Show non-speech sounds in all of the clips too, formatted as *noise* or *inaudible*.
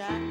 shackled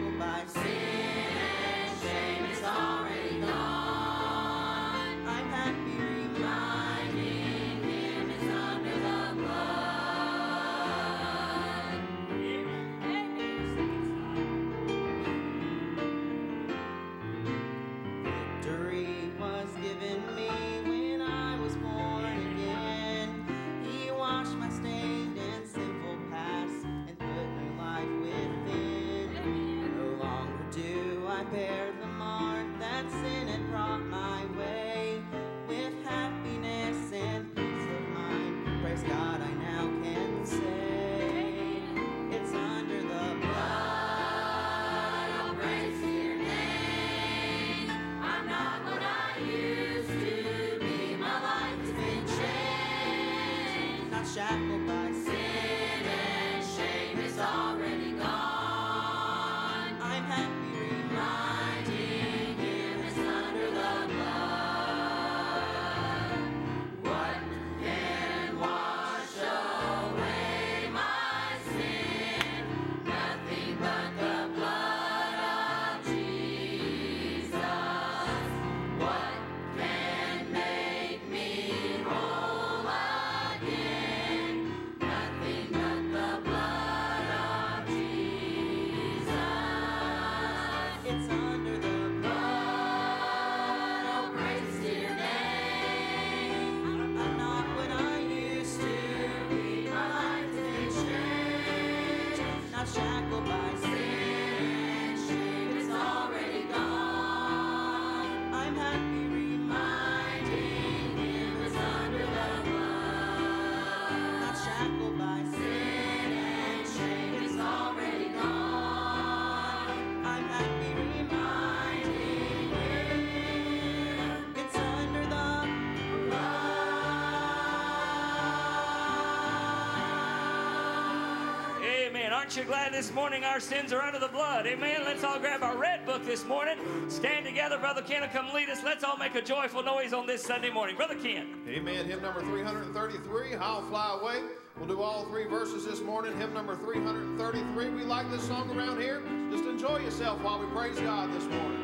Aren't you glad this morning our sins are under the blood? Amen. Let's all grab our red book this morning. Stand together. Brother Ken will come lead us. Let's all make a joyful noise on this Sunday morning. Brother Ken. Amen. Hymn number 333, I'll Fly Away. We'll do all three verses this morning. Hymn number 333. We like this song around here. Just enjoy yourself while we praise God this morning.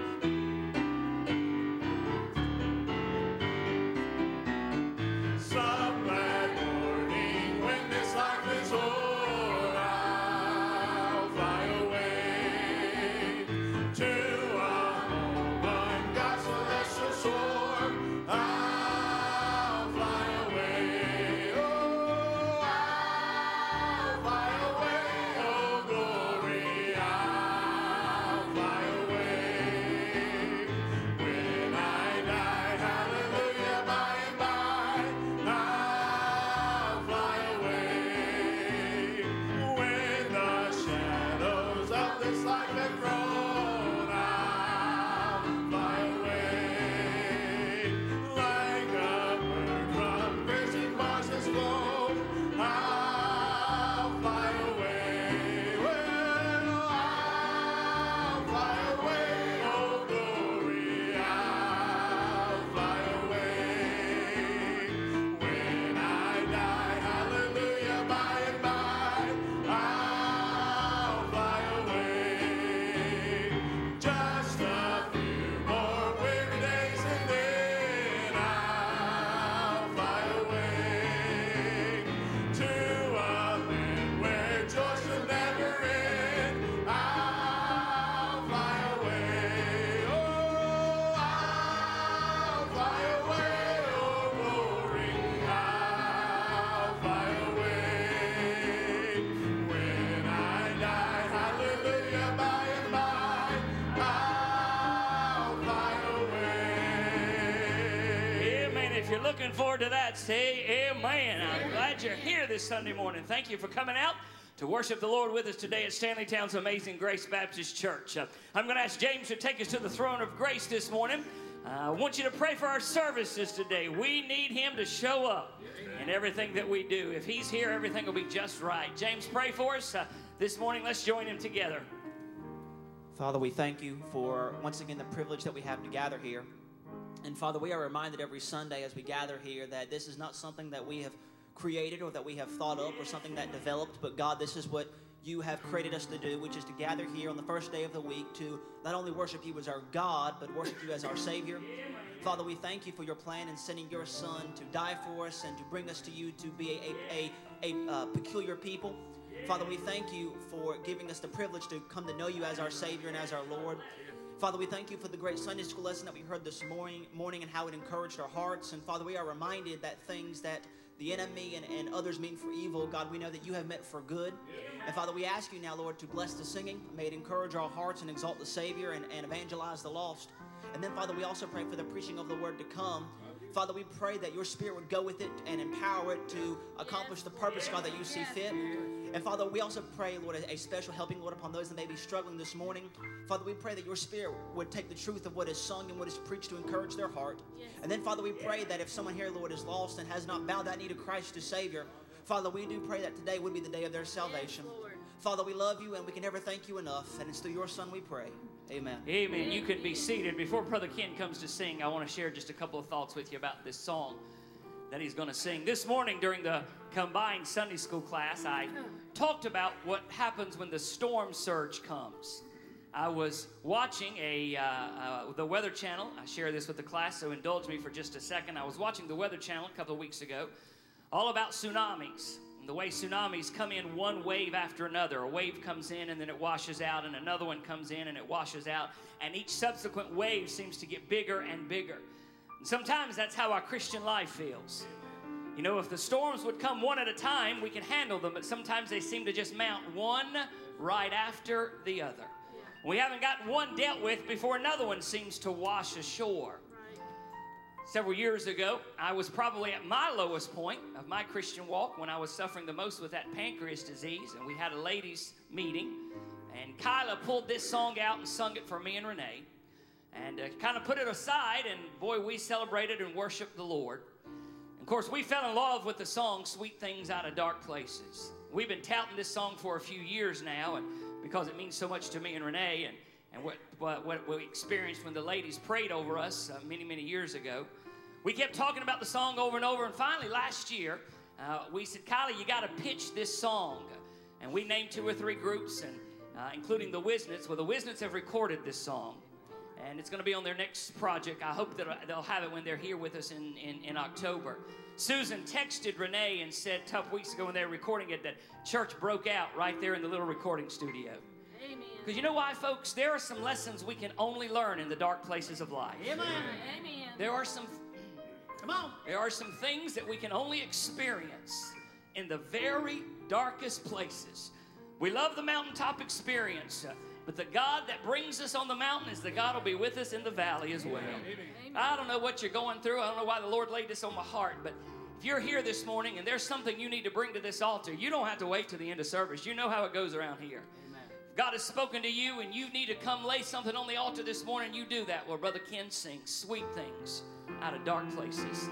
Here this Sunday morning. Thank you for coming out to worship the Lord with us today at Stanley Town's Amazing Grace Baptist Church. Uh, I'm going to ask James to take us to the throne of grace this morning. Uh, I want you to pray for our services today. We need him to show up in everything that we do. If he's here, everything will be just right. James, pray for us uh, this morning. Let's join him together. Father, we thank you for once again the privilege that we have to gather here. And Father, we are reminded every Sunday as we gather here that this is not something that we have created or that we have thought up or something that developed, but God, this is what you have created us to do, which is to gather here on the first day of the week to not only worship you as our God, but worship you as our Savior. Father, we thank you for your plan in sending your Son to die for us and to bring us to you to be a, a, a, a uh, peculiar people. Father, we thank you for giving us the privilege to come to know you as our Savior and as our Lord. Father, we thank you for the great Sunday school lesson that we heard this morning, morning and how it encouraged our hearts. And Father, we are reminded that things that the enemy and, and others mean for evil, God, we know that you have meant for good. And Father, we ask you now, Lord, to bless the singing. May it encourage our hearts and exalt the Savior and, and evangelize the lost. And then, Father, we also pray for the preaching of the word to come. Father, we pray that your spirit would go with it and empower it to accomplish the purpose, God, that you see fit. And Father, we also pray, Lord, a special helping, Lord, upon those that may be struggling this morning. Father, we pray that your spirit would take the truth of what is sung and what is preached to encourage their heart. And then, Father, we pray that if someone here, Lord, is lost and has not bowed that knee to Christ as Savior, Father, we do pray that today would be the day of their salvation. Father, we love you and we can never thank you enough. And it's through your Son we pray. Amen. Amen. You can be seated. Before Brother Ken comes to sing, I want to share just a couple of thoughts with you about this song that he's going to sing. This morning during the combined Sunday school class, I talked about what happens when the storm surge comes. I was watching a uh, uh, the Weather Channel. I share this with the class, so indulge me for just a second. I was watching the Weather Channel a couple of weeks ago, all about tsunamis. And the way tsunamis come in one wave after another. A wave comes in and then it washes out, and another one comes in and it washes out. And each subsequent wave seems to get bigger and bigger. Sometimes that's how our Christian life feels. You know, if the storms would come one at a time, we can handle them, but sometimes they seem to just mount one right after the other. We haven't got one dealt with before another one seems to wash ashore. Several years ago, I was probably at my lowest point of my Christian walk when I was suffering the most with that pancreas disease, and we had a ladies' meeting. And Kyla pulled this song out and sung it for me and Renee, and uh, kind of put it aside. And boy, we celebrated and worshiped the Lord. Of course, we fell in love with the song Sweet Things Out of Dark Places. We've been touting this song for a few years now, and because it means so much to me and Renee, and, and what, what, what we experienced when the ladies prayed over us uh, many, many years ago. We kept talking about the song over and over, and finally last year, uh, we said, Kylie, you got to pitch this song. And we named two or three groups, and uh, including the Whisnants. Well, the Whisnants have recorded this song and it's going to be on their next project. I hope that they'll have it when they're here with us in, in, in October. Susan texted Renee and said a couple weeks ago when they were recording it that church broke out right there in the little recording studio. Because you know why, folks? There are some lessons we can only learn in the dark places of life. Amen. Amen. There are some Come on. there are some things that we can only experience in the very darkest places. We love the mountaintop experience, but the God that brings us on the mountain is the God will be with us in the valley as well. I don't know what you're going through. I don't know why the Lord laid this on my heart, but if you're here this morning and there's something you need to bring to this altar, you don't have to wait to the end of service. You know how it goes around here. If God has spoken to you and you need to come lay something on the altar this morning, you do that. Well, Brother Ken sings sweet things out of dark places.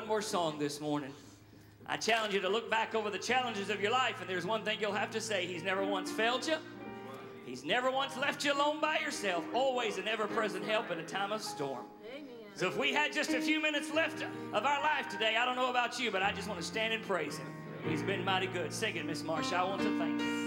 One more song this morning. I challenge you to look back over the challenges of your life, and there's one thing you'll have to say He's never once failed you. He's never once left you alone by yourself, always an ever present help in a time of storm. So if we had just a few minutes left of our life today, I don't know about you, but I just want to stand and praise Him. He's been mighty good. Sing it, Miss Marsha. I want to thank you.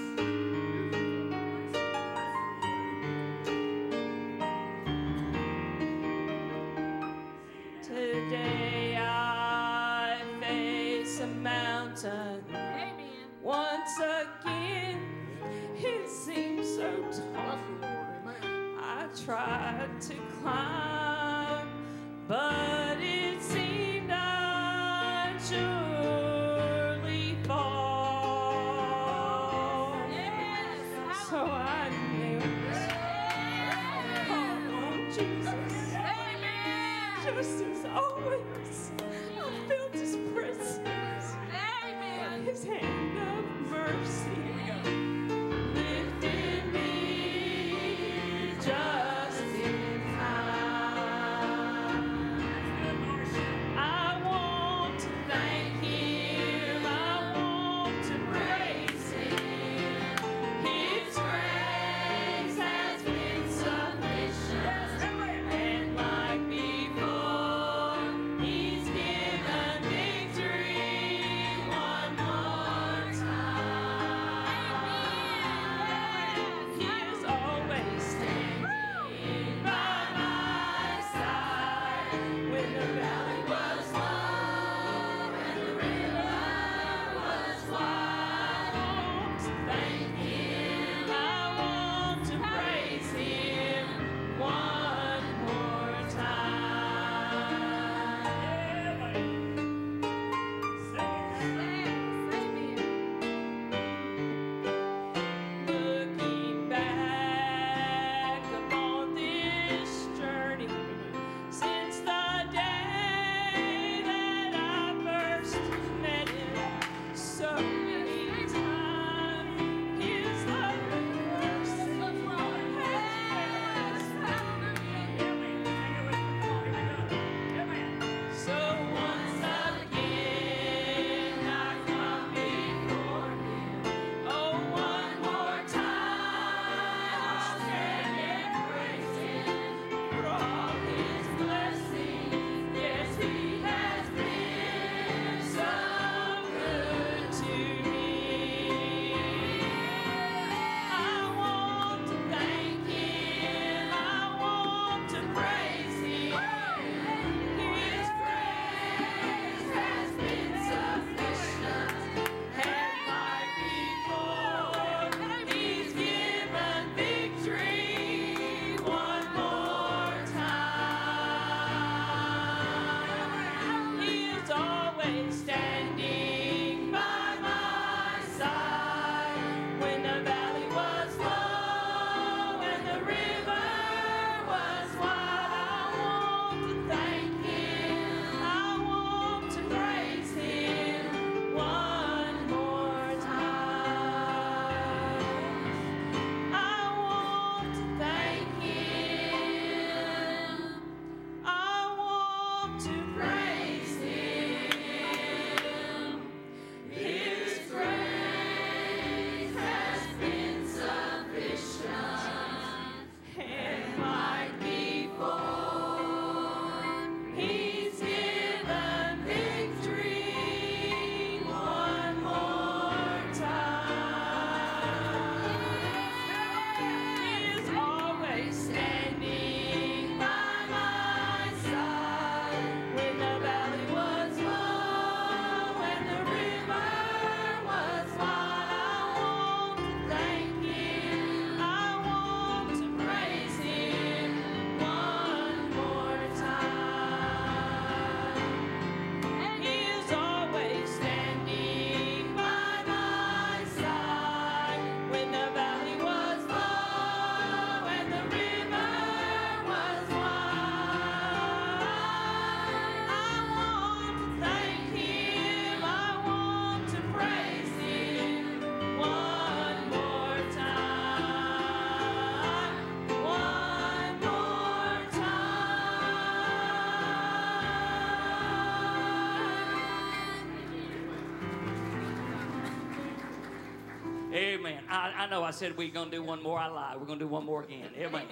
I, I know I said we are going to do one more. I lied. We're going to do one more again. Amen.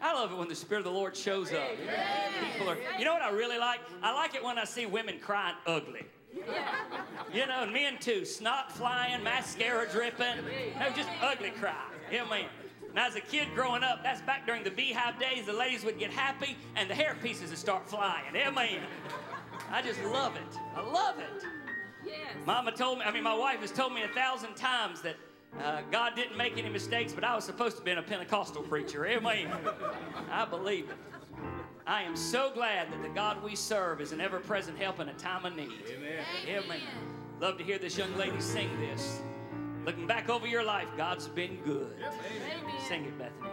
I love it when the Spirit of the Lord shows up. People are, you know what I really like? I like it when I see women crying ugly. You know, and men too. Snot flying, mascara dripping. No, just ugly cry. Amen. And as a kid growing up, that's back during the beehive days, the ladies would get happy and the hair pieces would start flying. Amen. I just love it. I love it. Mama told me, I mean, my wife has told me a thousand times that uh, God didn't make any mistakes, but I was supposed to be a Pentecostal preacher. Amen. I believe it. I am so glad that the God we serve is an ever present help in a time of need. Amen. Amen. Love to hear this young lady sing this. Looking back over your life, God's been good. Amen. Sing it, Bethany.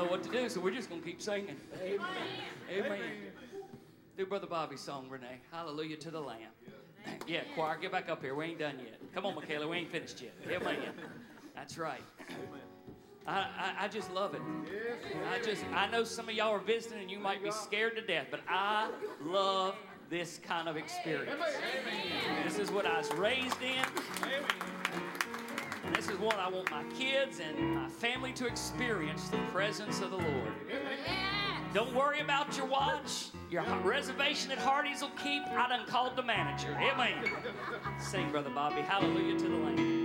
know what to do, so we're just going to keep singing. Amen. Amen. Amen. Do Brother Bobby's song, Renee. Hallelujah to the Lamb. Yeah. yeah, choir, get back up here. We ain't done yet. Come on, Michaela, we ain't finished yet. Amen. That's right. I, I, I, just love it. I just I know some of y'all are visiting and you might be scared to death, but I love this kind of experience. This is what I was raised in is what I want my kids and my family to experience the presence of the Lord. Yes. Don't worry about your watch. Your reservation at Hardee's will keep. I done called the manager. Amen. Sing, Brother Bobby. Hallelujah to the Lamb.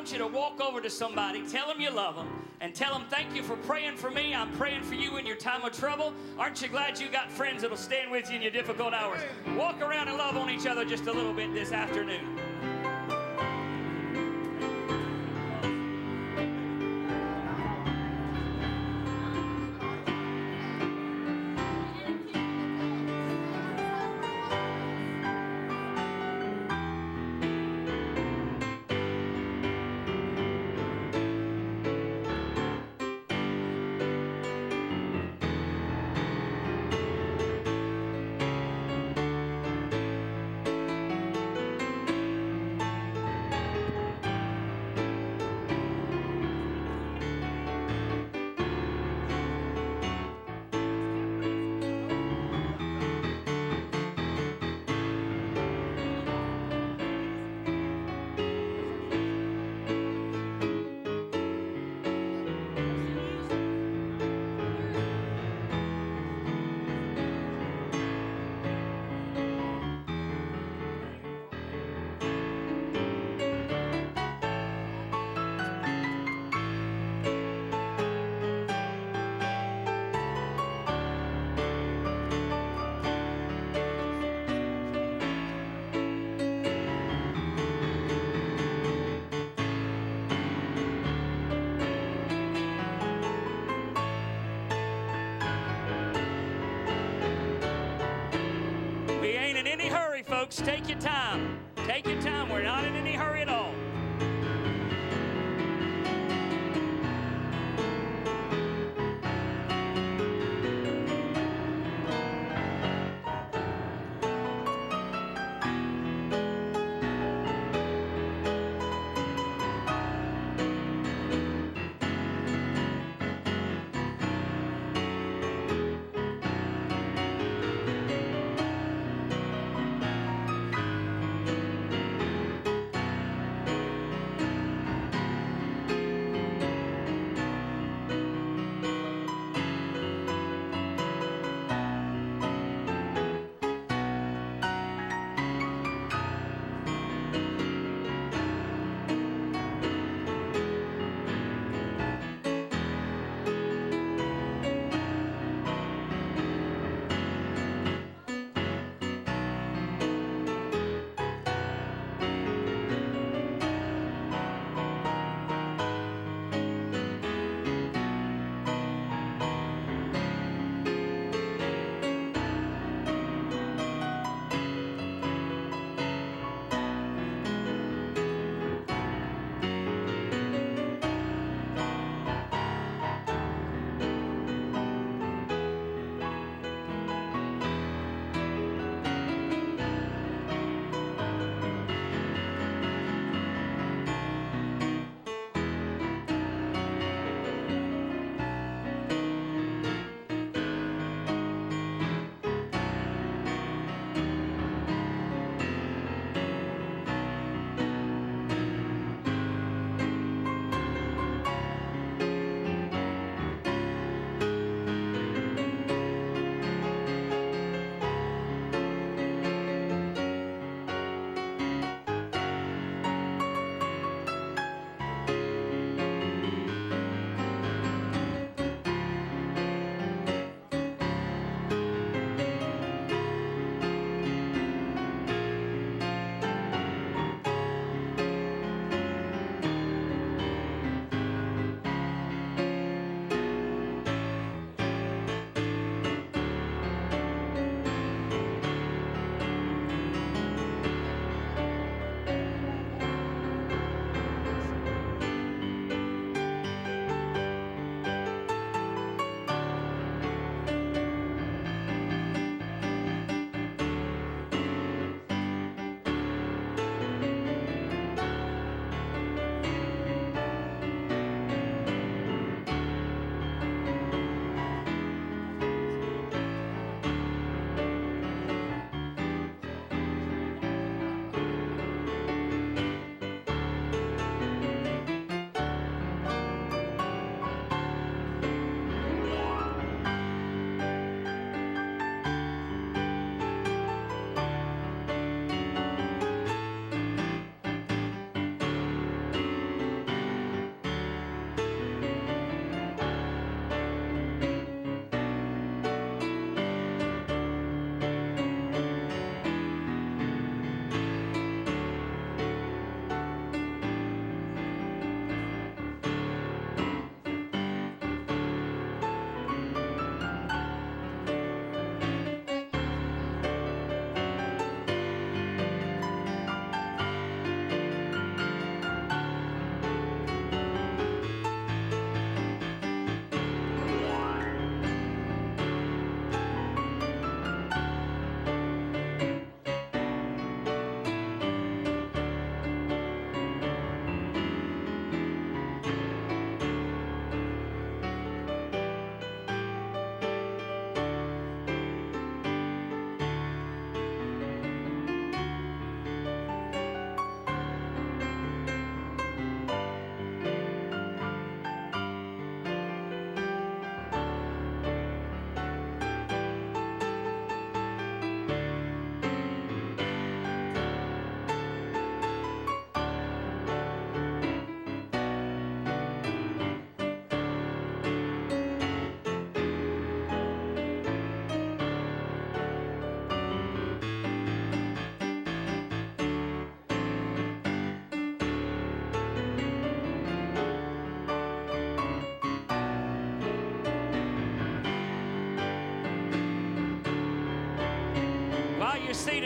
Want you to walk over to somebody, tell them you love them, and tell them, Thank you for praying for me. I'm praying for you in your time of trouble. Aren't you glad you got friends that'll stand with you in your difficult hours? Walk around and love on each other just a little bit this afternoon. Folks. Take your time. Take your time. We're not in any hurry at all.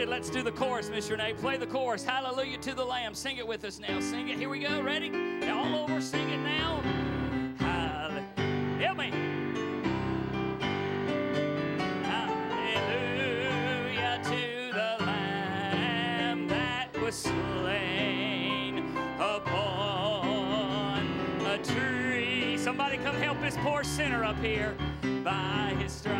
Seated, let's do the chorus, Miss Renee. Play the chorus. Hallelujah to the Lamb. Sing it with us now. Sing it. Here we go. Ready? All over. Sing it now. Hallelujah. Help me. Hallelujah to the Lamb that was slain upon a tree. Somebody come help this poor sinner up here. By his stripes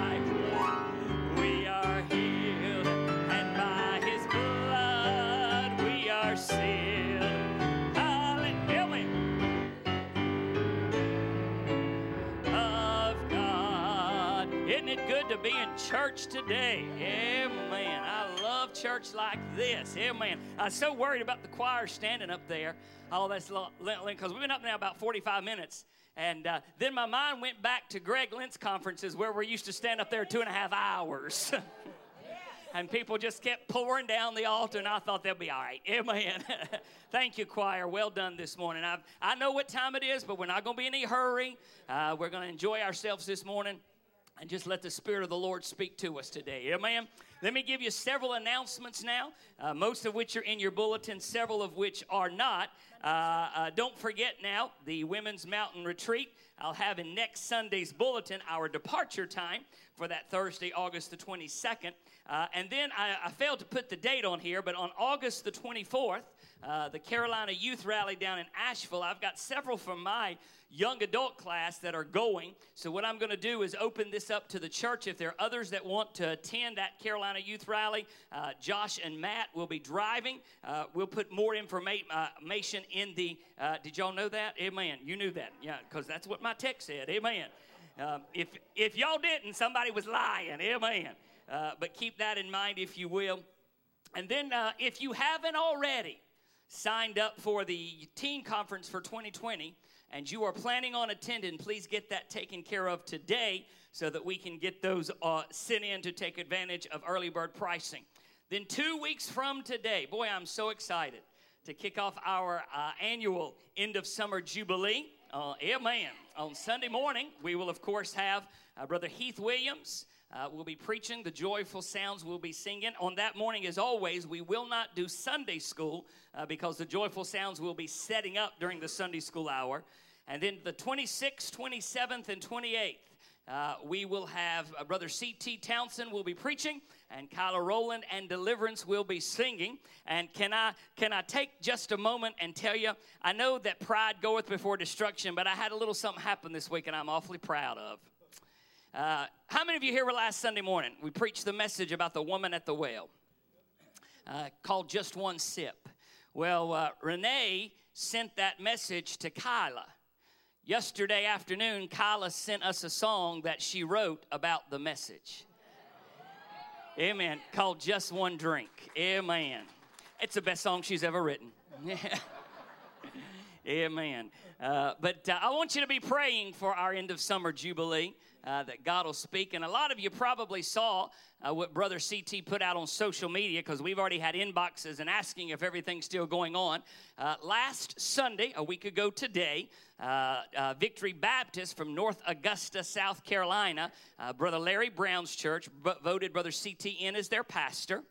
church today? Amen. I love church like this. Amen. I was so worried about the choir standing up there. Oh, that's because we've been up now about 45 minutes. And uh, then my mind went back to Greg Lentz conferences where we used to stand up there two and a half hours. *laughs* and people just kept pouring down the altar, and I thought they'll be all right. Amen. *laughs* Thank you, choir. Well done this morning. I've, I know what time it is, but we're not going to be in any hurry. Uh, we're going to enjoy ourselves this morning and just let the Spirit of the Lord speak to us today. Amen. Let me give you several announcements now, uh, most of which are in your bulletin, several of which are not. Uh, uh, don't forget now the Women's Mountain Retreat. I'll have in next Sunday's bulletin our departure time for that Thursday, August the 22nd. Uh, and then I, I failed to put the date on here, but on August the 24th, uh, the Carolina Youth Rally down in Asheville. I've got several from my young adult class that are going. So, what I'm going to do is open this up to the church. If there are others that want to attend that Carolina Youth Rally, uh, Josh and Matt will be driving. Uh, we'll put more information in the. Uh, did y'all know that? Amen. You knew that. Yeah, because that's what my text said. Amen. Um, if, if y'all didn't, somebody was lying. Amen. Uh, but keep that in mind if you will. And then, uh, if you haven't already, signed up for the teen conference for 2020 and you are planning on attending, please get that taken care of today so that we can get those uh, sent in to take advantage of early bird pricing. Then, two weeks from today, boy, I'm so excited to kick off our uh, annual end of summer jubilee. Uh, amen. On Sunday morning, we will, of course, have uh, Brother Heath Williams. Uh, we'll be preaching, the joyful sounds we'll be singing. On that morning, as always, we will not do Sunday school uh, because the joyful sounds will be setting up during the Sunday school hour. And then the 26th, 27th, and 28th, uh, we will have uh, Brother C.T. Townsend will be preaching, and Kyla Rowland and Deliverance will be singing. And can I can I take just a moment and tell you? I know that pride goeth before destruction, but I had a little something happen this week, and I'm awfully proud of. Uh, how many of you here were last Sunday morning? We preached the message about the woman at the well, uh, called "Just One Sip." Well, uh, Renee sent that message to Kyla. Yesterday afternoon, Kyla sent us a song that she wrote about the message. Amen. Called Just One Drink. Amen. It's the best song she's ever written. *laughs* Amen. Uh, but uh, I want you to be praying for our end of summer jubilee. Uh, that God will speak. And a lot of you probably saw uh, what Brother CT put out on social media because we've already had inboxes and asking if everything's still going on. Uh, last Sunday, a week ago today, uh, uh, Victory Baptist from North Augusta, South Carolina, uh, Brother Larry Brown's church b- voted Brother CT in as their pastor.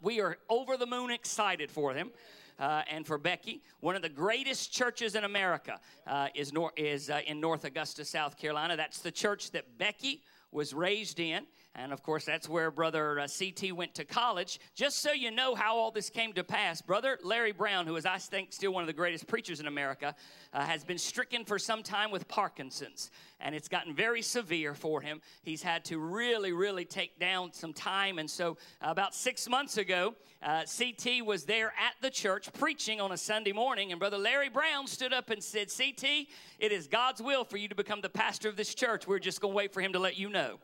we are over the moon excited for him uh, and for Becky. One of the greatest churches in America uh, is, nor- is uh, in North Augusta, South Carolina. That's the church that Becky was raised in. And of course, that's where Brother uh, CT went to college. Just so you know how all this came to pass, Brother Larry Brown, who is, I think, still one of the greatest preachers in America, uh, has been stricken for some time with Parkinson's. And it's gotten very severe for him. He's had to really, really take down some time. And so, uh, about six months ago, uh, CT was there at the church preaching on a Sunday morning. And Brother Larry Brown stood up and said, CT, it is God's will for you to become the pastor of this church. We're just going to wait for him to let you know.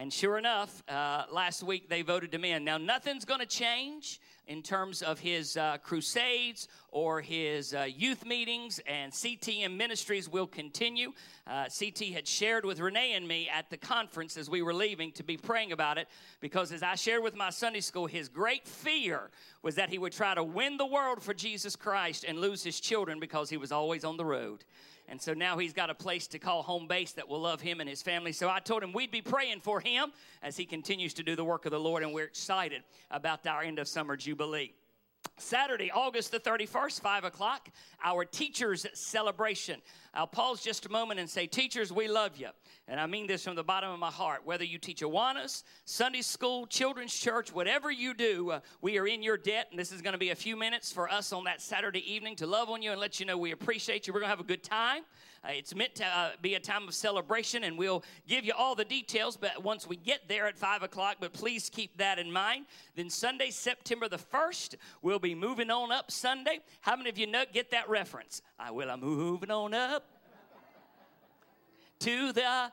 And sure enough, uh, last week they voted him in. Now, nothing's going to change in terms of his uh, crusades or his uh, youth meetings, and CTM ministries will continue. Uh, CT had shared with Renee and me at the conference as we were leaving to be praying about it because, as I shared with my Sunday school, his great fear was that he would try to win the world for Jesus Christ and lose his children because he was always on the road. And so now he's got a place to call home base that will love him and his family. So I told him we'd be praying for him as he continues to do the work of the Lord, and we're excited about our end of summer jubilee. Saturday, August the 31st, 5 o'clock, our teachers' celebration. I'll pause just a moment and say, Teachers, we love you. And I mean this from the bottom of my heart. Whether you teach Awanas, Sunday school, children's church, whatever you do, uh, we are in your debt. And this is going to be a few minutes for us on that Saturday evening to love on you and let you know we appreciate you. We're going to have a good time. Uh, it's meant to uh, be a time of celebration, and we'll give you all the details but once we get there at 5 o'clock. But please keep that in mind. Then Sunday, September the 1st, we'll be moving on up Sunday. How many of you know, get that reference? I will, I'm moving on up to the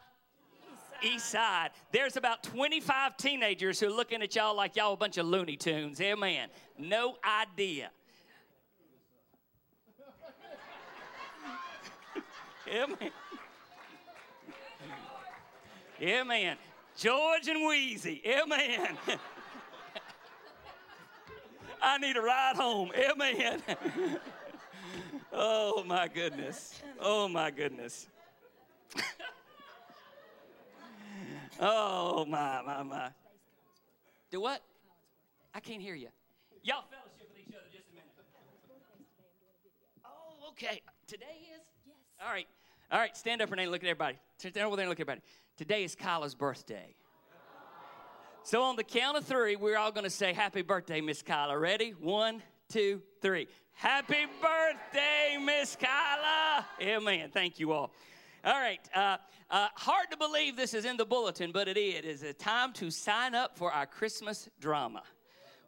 east side. There's about 25 teenagers who are looking at y'all like y'all a bunch of Looney Tunes. Amen. No idea. Amen. Amen. George and Weezy. Amen. I need a ride home. Amen. oh my goodness. Oh my goodness. oh my my my. Do what? I can't hear you. Y'all fellowship with each other just a minute. Oh, okay. Today is? Yes. All right. All right, stand up, Renee, and look at everybody. Stand over there and look at everybody. Today is Kyla's birthday. So on the count of three, we're all going to say happy birthday, Miss Kyla. Ready? One, two, three. Happy birthday, Miss Kyla. Amen. Thank you all. All right. Uh, uh, hard to believe this is in the bulletin, but it is. It is a time to sign up for our Christmas drama.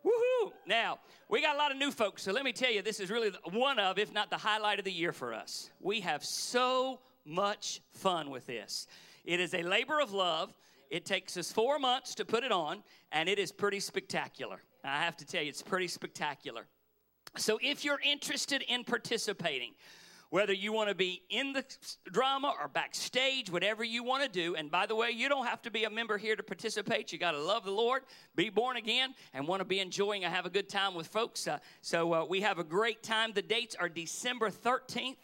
Woohoo! Now, we got a lot of new folks, so let me tell you, this is really one of, if not the highlight of the year for us. We have so much fun with this. It is a labor of love. It takes us four months to put it on, and it is pretty spectacular. I have to tell you, it's pretty spectacular. So if you're interested in participating, whether you want to be in the drama or backstage, whatever you want to do. And by the way, you don't have to be a member here to participate. You got to love the Lord, be born again, and want to be enjoying and have a good time with folks. Uh, so uh, we have a great time. The dates are December 13th.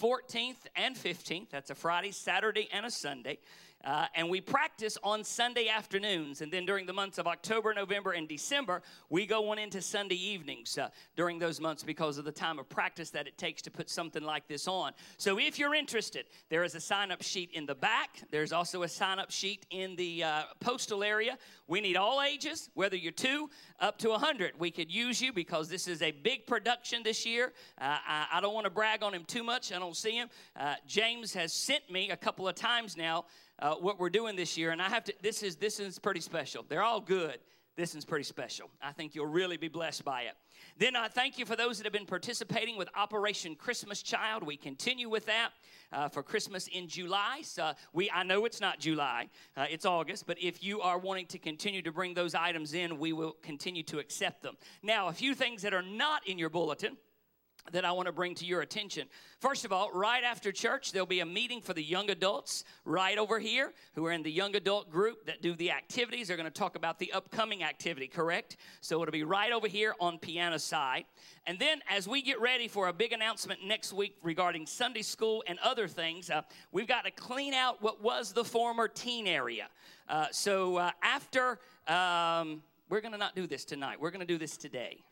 14th and 15th. That's a Friday, Saturday, and a Sunday. Uh, and we practice on Sunday afternoons. And then during the months of October, November, and December, we go on into Sunday evenings uh, during those months because of the time of practice that it takes to put something like this on. So if you're interested, there is a sign up sheet in the back. There's also a sign up sheet in the uh, postal area. We need all ages, whether you're two up to 100. We could use you because this is a big production this year. Uh, I, I, don't want to brag on him too much. I don't see him. Uh, James has sent me a couple of times now uh, what we're doing this year, and I have to. This is this is pretty special. They're all good. This is pretty special. I think you'll really be blessed by it. Then I thank you for those that have been participating with Operation Christmas Child. We continue with that uh, for Christmas in July. So we, I know it's not July, uh, it's August, but if you are wanting to continue to bring those items in, we will continue to accept them. Now, a few things that are not in your bulletin that I want to bring to your attention. First of all, right after church, there'll be a meeting for the young adults right over here who are in the young adult group that do the activities. They're going to talk about the upcoming activity, correct? So it'll be right over here on piano side. And then as we get ready for a big announcement next week regarding Sunday school and other things, uh, we've got to clean out what was the former teen area. Uh, so uh, after, um, we're going to not do this tonight. We're going to do this today.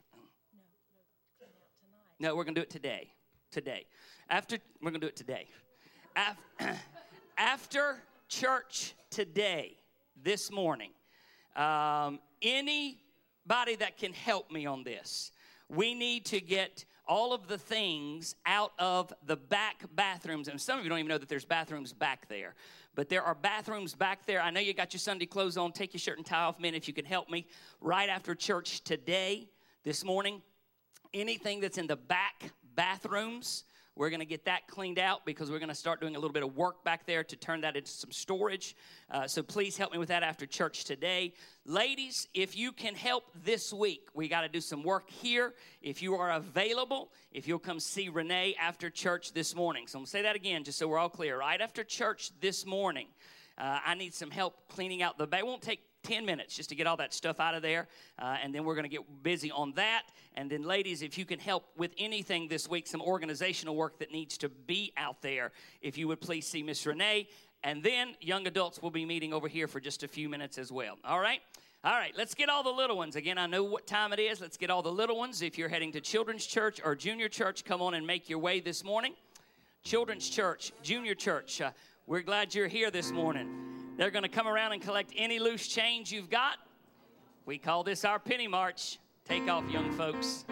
No, we're going to do it today. Today. After, we're going to do it today. After, *clears throat* after church today, this morning, um, anybody that can help me on this, we need to get all of the things out of the back bathrooms. And some of you don't even know that there's bathrooms back there. But there are bathrooms back there. I know you got your Sunday clothes on. Take your shirt and tie off, men, if you can help me. Right after church today, this morning, anything that's in the back bathrooms, we're going to get that cleaned out because we're going to start doing a little bit of work back there to turn that into some storage. Uh, so please help me with that after church today. Ladies, if you can help this week, we got to do some work here. If you are available, if you'll come see Renee after church this morning. So I'm going to say that again just so we're all clear. Right after church this morning, uh, I need some help cleaning out the. It won't take 10 minutes just to get all that stuff out of there. Uh, and then we're going to get busy on that. And then, ladies, if you can help with anything this week, some organizational work that needs to be out there, if you would please see Miss Renee. And then young adults will be meeting over here for just a few minutes as well. All right? All right, let's get all the little ones. Again, I know what time it is. Let's get all the little ones. If you're heading to children's church or junior church, come on and make your way this morning. Children's church, junior church, uh, we're glad you're here this morning. They're going to come around and collect any loose change you've got. We call this our penny march. Take off, young folks.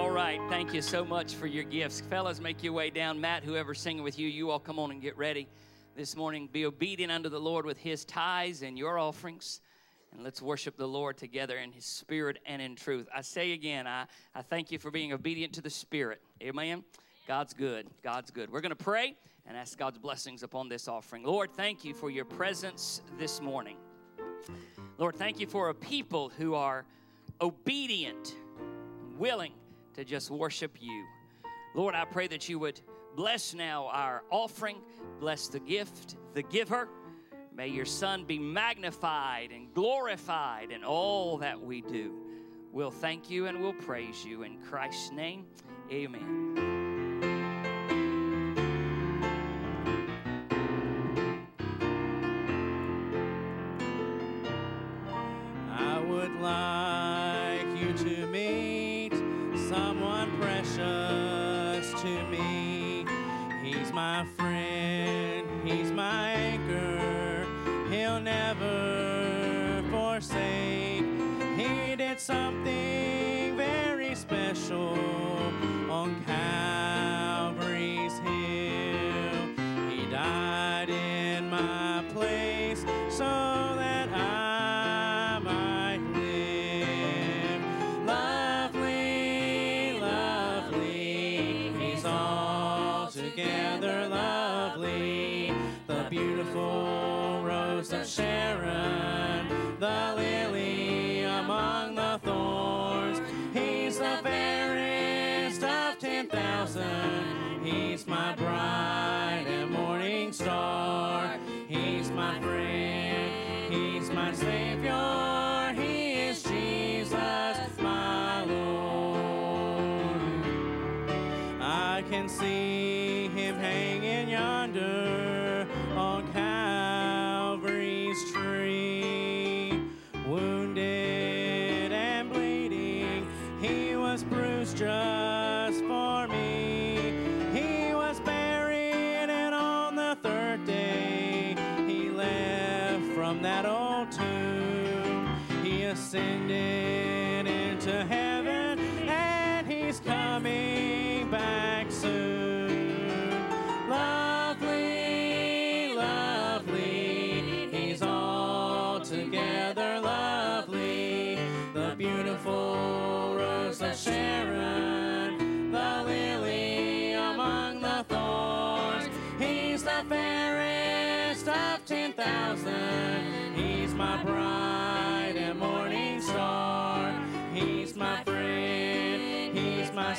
All right. Thank you so much for your gifts. Fellas, make your way down. Matt, whoever's singing with you, you all come on and get ready this morning. Be obedient unto the Lord with his tithes and your offerings. And let's worship the Lord together in his spirit and in truth. I say again, I, I thank you for being obedient to the Spirit. Amen. God's good. God's good. We're going to pray and ask God's blessings upon this offering. Lord, thank you for your presence this morning. Lord, thank you for a people who are obedient willing to just worship you. Lord, I pray that you would bless now our offering, bless the gift, the giver. May your Son be magnified and glorified in all that we do. We'll thank you and we'll praise you. In Christ's name, amen.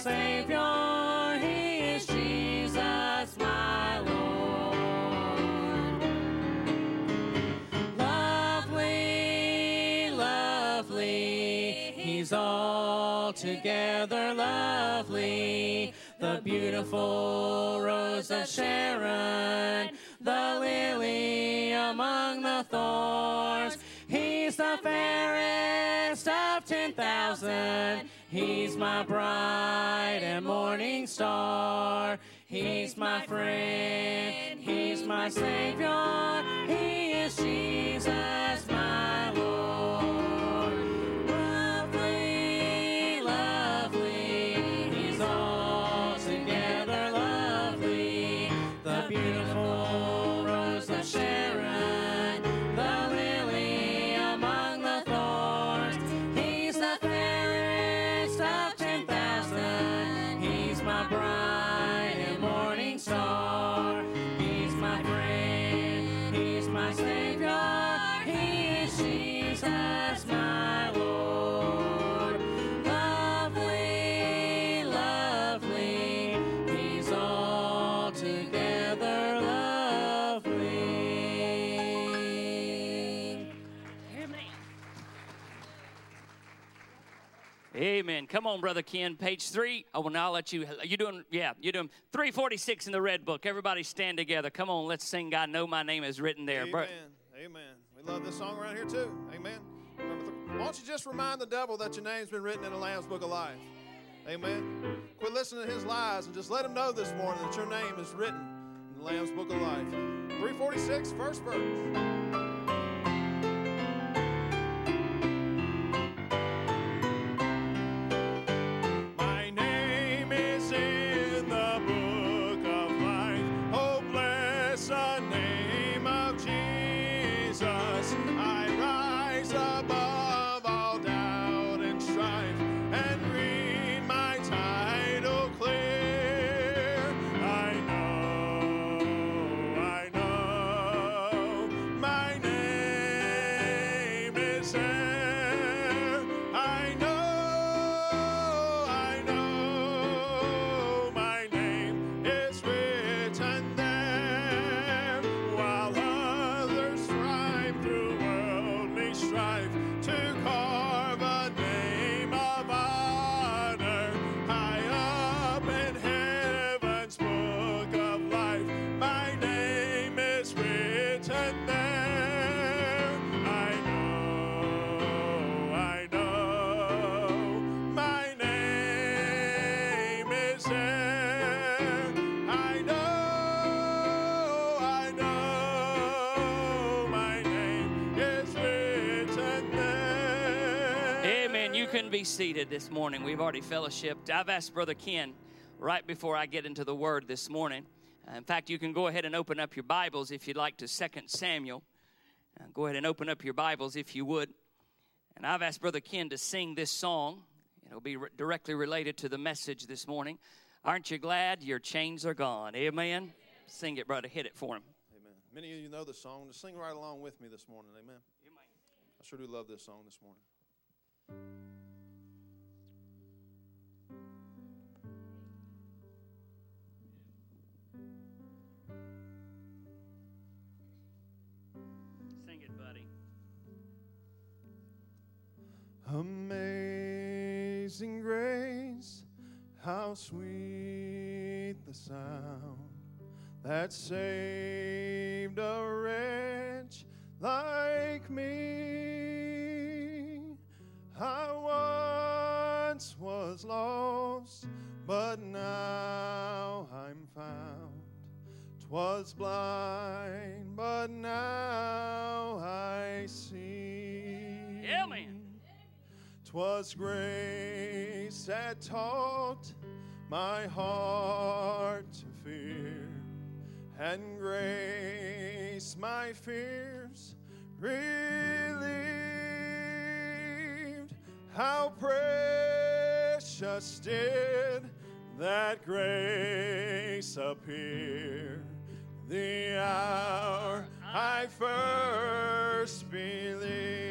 Savior. He is Jesus, my Lord. Lovely, lovely, he's altogether lovely. The beautiful rose of Sharon, the lily among the thorns. He's the fairest of ten thousand. He's my bride and morning star. He's my friend. He's my savior. He is Jesus, Come on, Brother Ken. Page three. Oh, I will now let you. You doing? Yeah, you're doing 346 in the red book. Everybody stand together. Come on, let's sing. God, know my name is written there. Bro- Amen. Amen. We love this song around here too. Amen. Why don't you just remind the devil that your name's been written in the Lamb's Book of Life? Amen. Quit listening to his lies and just let him know this morning that your name is written in the Lamb's Book of Life. 346, first verse. Be seated this morning. We've already fellowshipped. I've asked Brother Ken right before I get into the Word this morning. Uh, in fact, you can go ahead and open up your Bibles if you'd like to 2 Samuel. Uh, go ahead and open up your Bibles if you would. And I've asked Brother Ken to sing this song. It'll be re- directly related to the message this morning. Aren't you glad your chains are gone? Amen. Sing it, brother. Hit it for him. Amen. Many of you know this song. Just sing right along with me this morning. Amen. I sure do love this song this morning. Amazing grace, how sweet the sound that saved a wretch like me. I once was lost, but now I'm found. Twas blind, but now I see. Twas grace that taught my heart to fear, and grace my fears relieved. How precious did that grace appear the hour I first believed.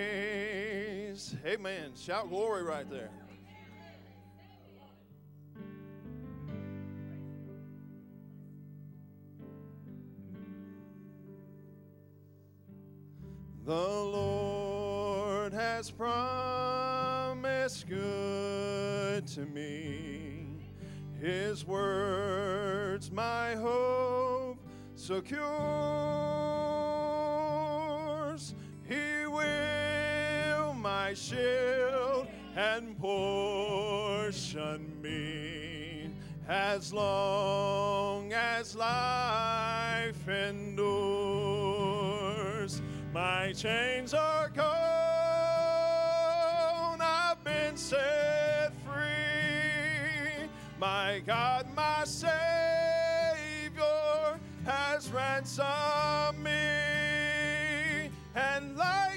Amen. Shout glory right there. The Lord has promised good to me. His words, my hope secures. He will my shield and portion me as long as life endures. My chains are gone, I've been set free. My God, my Savior has ransomed me, and like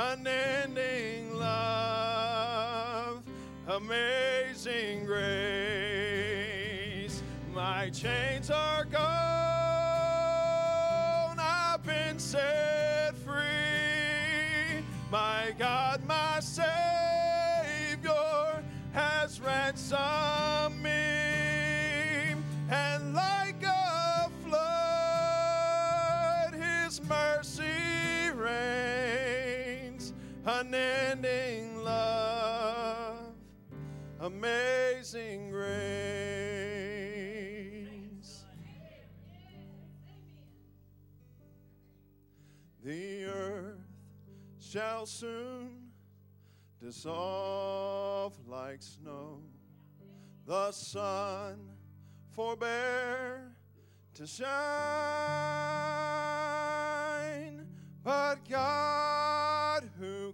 unending love, amazing grace. My chains are gone, I've been set free. My unending love, amazing grace. The earth shall soon dissolve like snow. The sun forbear to shine, but God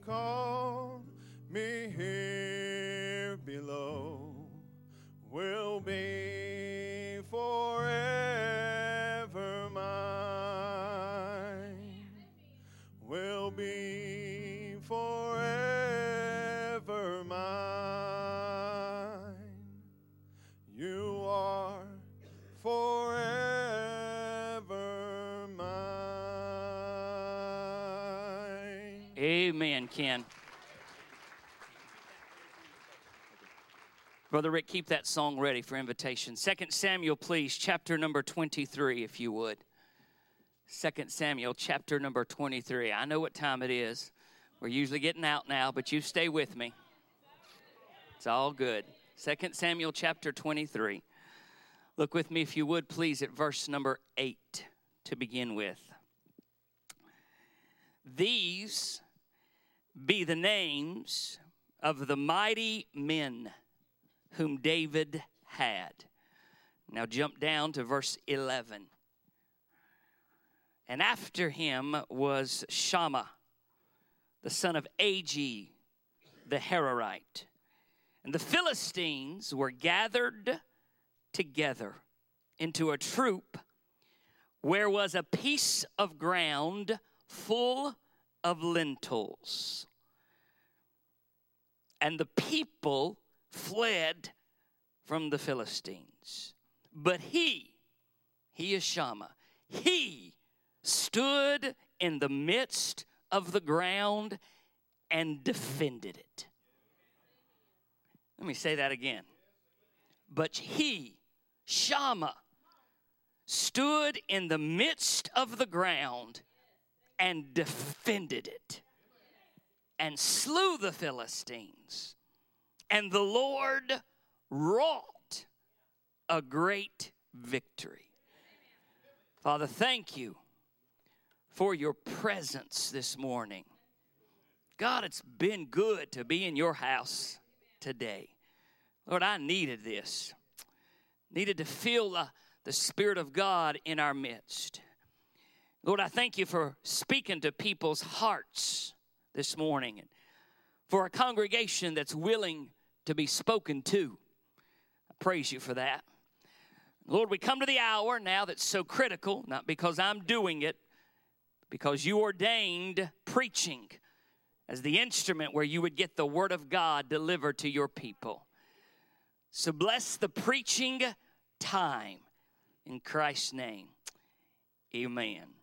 called me here below will be Ken. Brother Rick, keep that song ready for invitation. Second Samuel, please, chapter number 23, if you would. Second Samuel, chapter number 23. I know what time it is. We're usually getting out now, but you stay with me. It's all good. Second Samuel, chapter 23. Look with me, if you would, please, at verse number 8 to begin with. These be the names of the mighty men whom David had. Now jump down to verse 11. And after him was Shammah, the son of Ag, the Hararite. And the Philistines were gathered together into a troop where was a piece of ground full of lentils. And the people fled from the Philistines. But he, he is Shammah, he stood in the midst of the ground and defended it. Let me say that again. But he, Shammah, stood in the midst of the ground and defended it and slew the Philistines. And the Lord wrought a great victory. Father, thank you for your presence this morning. God, it's been good to be in your house today. Lord, I needed this. Needed to feel the, the Spirit of God in our midst. Lord, I thank you for speaking to people's hearts this morning and for a congregation that's willing to be spoken to. I praise you for that. Lord, we come to the hour now that's so critical, not because I'm doing it, because you ordained preaching as the instrument where you would get the Word of God delivered to your people. So bless the preaching time in Christ's name. Amen.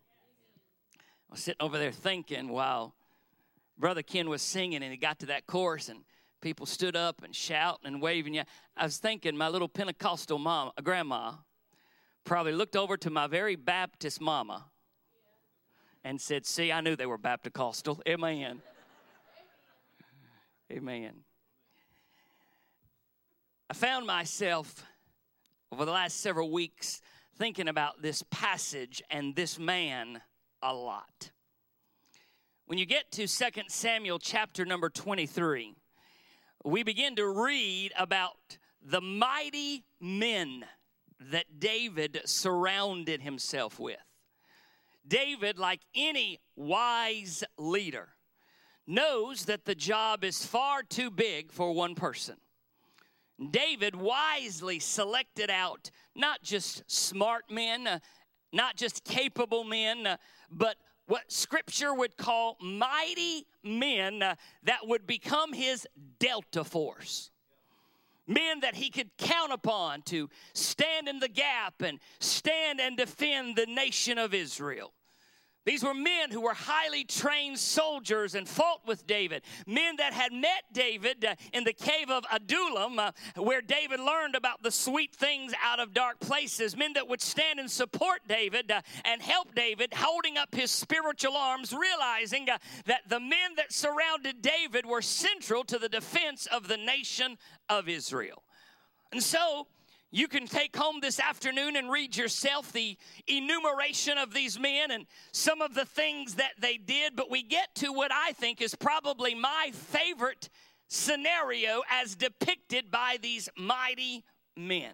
I was sitting over there thinking while Brother Ken was singing and he got to that chorus and people stood up and shouting and waving. Yeah, I was thinking my little Pentecostal mom, uh, grandma, probably looked over to my very Baptist mama and said, See, I knew they were Baptist-costal. *laughs* Amen. Amen. I found myself over the last several weeks thinking about this passage and this man a lot. When you get to 2 Samuel chapter number 23, we begin to read about the mighty men that David surrounded himself with. David, like any wise leader, knows that the job is far too big for one person. David wisely selected out not just smart men, uh, not just capable men, uh, but what scripture would call mighty men uh, that would become his delta force. Men that he could count upon to stand in the gap and stand and defend the nation of Israel. These were men who were highly trained soldiers and fought with David. Men that had met David uh, in the cave of Adullam, uh, where David learned about the sweet things out of dark places. Men that would stand and support David uh, and help David, holding up his spiritual arms, realizing that the men that surrounded David were central to the defense of the nation of Israel. And so, you can take home this afternoon and read yourself the enumeration of these men and some of the things that they did, but we get to what I think is probably my favorite scenario as depicted by these mighty men.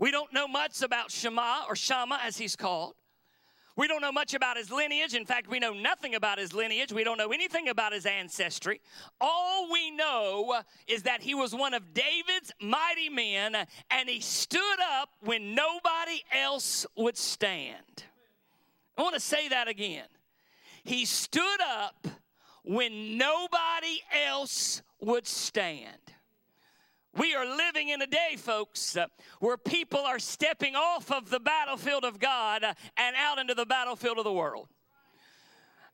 We don't know much about Shema or Shama as he's called. We don't know much about his lineage. In fact, we know nothing about his lineage. We don't know anything about his ancestry. All we know is that he was one of David's mighty men and he stood up when nobody else would stand. I want to say that again. He stood up when nobody else would stand. We are living in a day, folks, uh, where people are stepping off of the battlefield of God uh, and out into the battlefield of the world.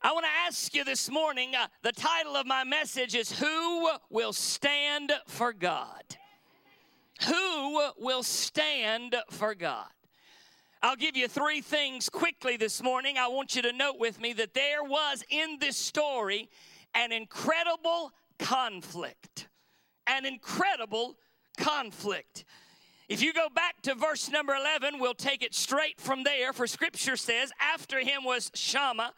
I want to ask you this morning uh, the title of my message is Who Will Stand for God? Who will stand for God? I'll give you three things quickly this morning. I want you to note with me that there was in this story an incredible conflict an incredible conflict. If you go back to verse number 11, we'll take it straight from there. For scripture says, After him was Shammah,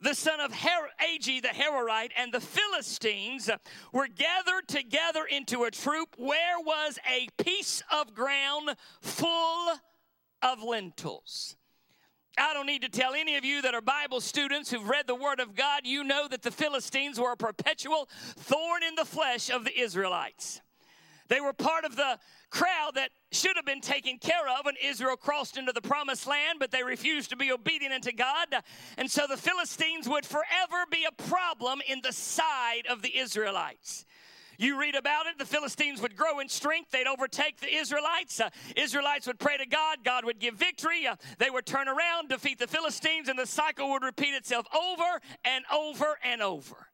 the son of Her- Ag the Herorite, and the Philistines were gathered together into a troop where was a piece of ground full of lentils. I don't need to tell any of you that are Bible students who've read the Word of God, you know that the Philistines were a perpetual thorn in the flesh of the Israelites. They were part of the crowd that should have been taken care of when Israel crossed into the promised land, but they refused to be obedient unto God. And so the Philistines would forever be a problem in the side of the Israelites. You read about it, the Philistines would grow in strength. They'd overtake the Israelites. Uh, Israelites would pray to God. God would give victory. Uh, they would turn around, defeat the Philistines, and the cycle would repeat itself over and over and over.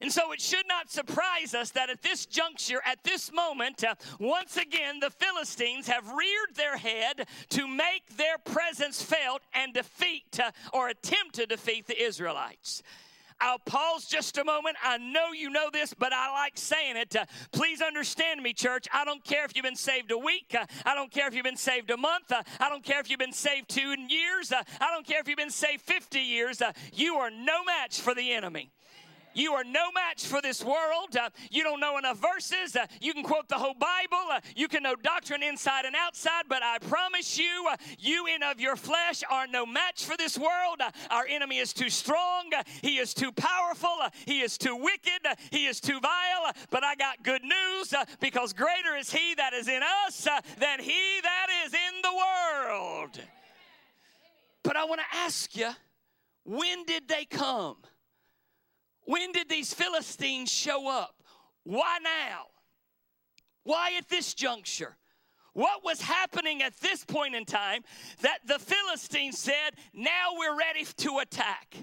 And so it should not surprise us that at this juncture, at this moment, uh, once again, the Philistines have reared their head to make their presence felt and defeat uh, or attempt to defeat the Israelites. I'll pause just a moment. I know you know this, but I like saying it. Uh, please understand me, church. I don't care if you've been saved a week. Uh, I don't care if you've been saved a month. Uh, I don't care if you've been saved two years. Uh, I don't care if you've been saved 50 years. Uh, you are no match for the enemy. You are no match for this world. Uh, you don't know enough verses. Uh, you can quote the whole Bible. Uh, you can know doctrine inside and outside. But I promise you, uh, you in of your flesh are no match for this world. Uh, our enemy is too strong. Uh, he is too powerful. He is too wicked. He is too vile. But I got good news because greater is he that is in us than he that is in the world. But I want to ask you, when did they come? When did these Philistines show up? Why now? Why at this juncture? What was happening at this point in time that the Philistines said, now we're ready to attack?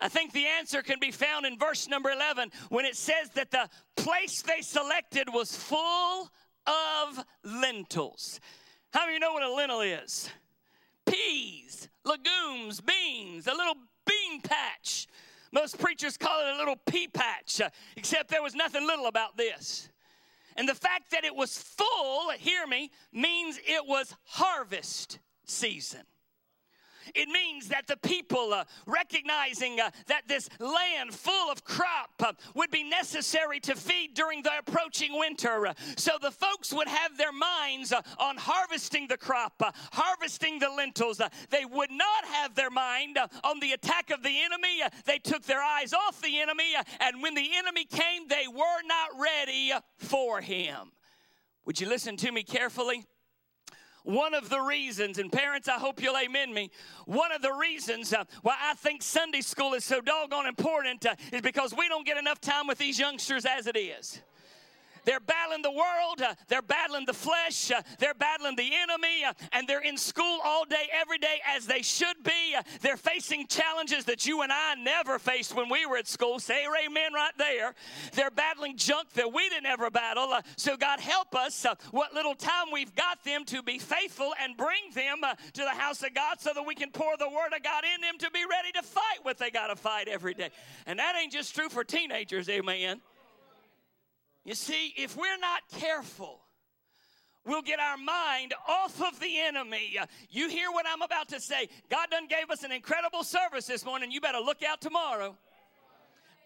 I think the answer can be found in verse number 11 when it says that the place they selected was full of lentils. How many know what a lentil is? Peas, legumes, beans, a little bean patch. Most preachers call it a little pea patch, uh, except there was nothing little about this. And the fact that it was full, hear me, means it was harvest season. It means that the people, uh, recognizing uh, that this land full of crop uh, would be necessary to feed during the approaching winter. So the folks would have their minds uh, on harvesting the crop, uh, harvesting the lentils. They would not have their mind uh, on the attack of the enemy. They took their eyes off the enemy, and when the enemy came, they were not ready for him. Would you listen to me carefully? One of the reasons, and parents, I hope you'll amen me, one of the reasons uh, why I think Sunday school is so doggone important uh, is because we don't get enough time with these youngsters as it is. They're battling the world, uh, they're battling the flesh, uh, they're battling the enemy, uh, and they're in school all day, every day, as they should be. Uh, they're facing challenges that you and I never faced when we were at school. Say amen right there. They're battling junk that we didn't ever battle. Uh, so, God, help us, uh, what little time we've got them, to be faithful and bring them to the house of God so that we can pour the Word of God in them to be ready to fight what they got to fight every day. And that ain't just true for teenagers, amen. You see, if we're not careful, we'll get our mind off of the enemy. You hear what I'm about to say. God done gave us an incredible service this morning. You better look out tomorrow.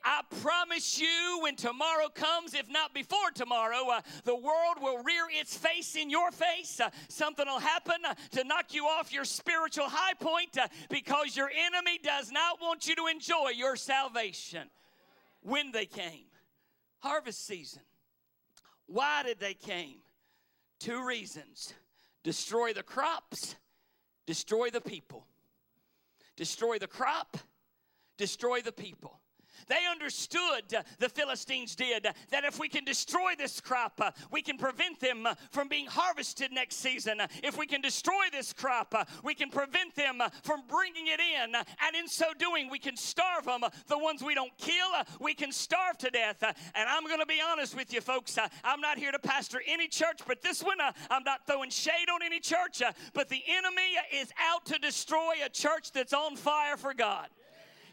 I promise you, when tomorrow comes, if not before tomorrow, uh, the world will rear its face in your face. Uh, something will happen uh, to knock you off your spiritual high point uh, because your enemy does not want you to enjoy your salvation. When they came, harvest season. Why did they came? Two reasons: destroy the crops, destroy the people. Destroy the crop, destroy the people. They understood, uh, the Philistines did, uh, that if we can destroy this crop, uh, we can prevent them uh, from being harvested next season. Uh, if we can destroy this crop, uh, we can prevent them from bringing it in. And in so doing, we can starve them. The ones we don't kill, we can starve to death. And I'm going to be honest with you, folks. I'm not here to pastor any church, but this one, I'm not throwing shade on any church. But the enemy is out to destroy a church that's on fire for God.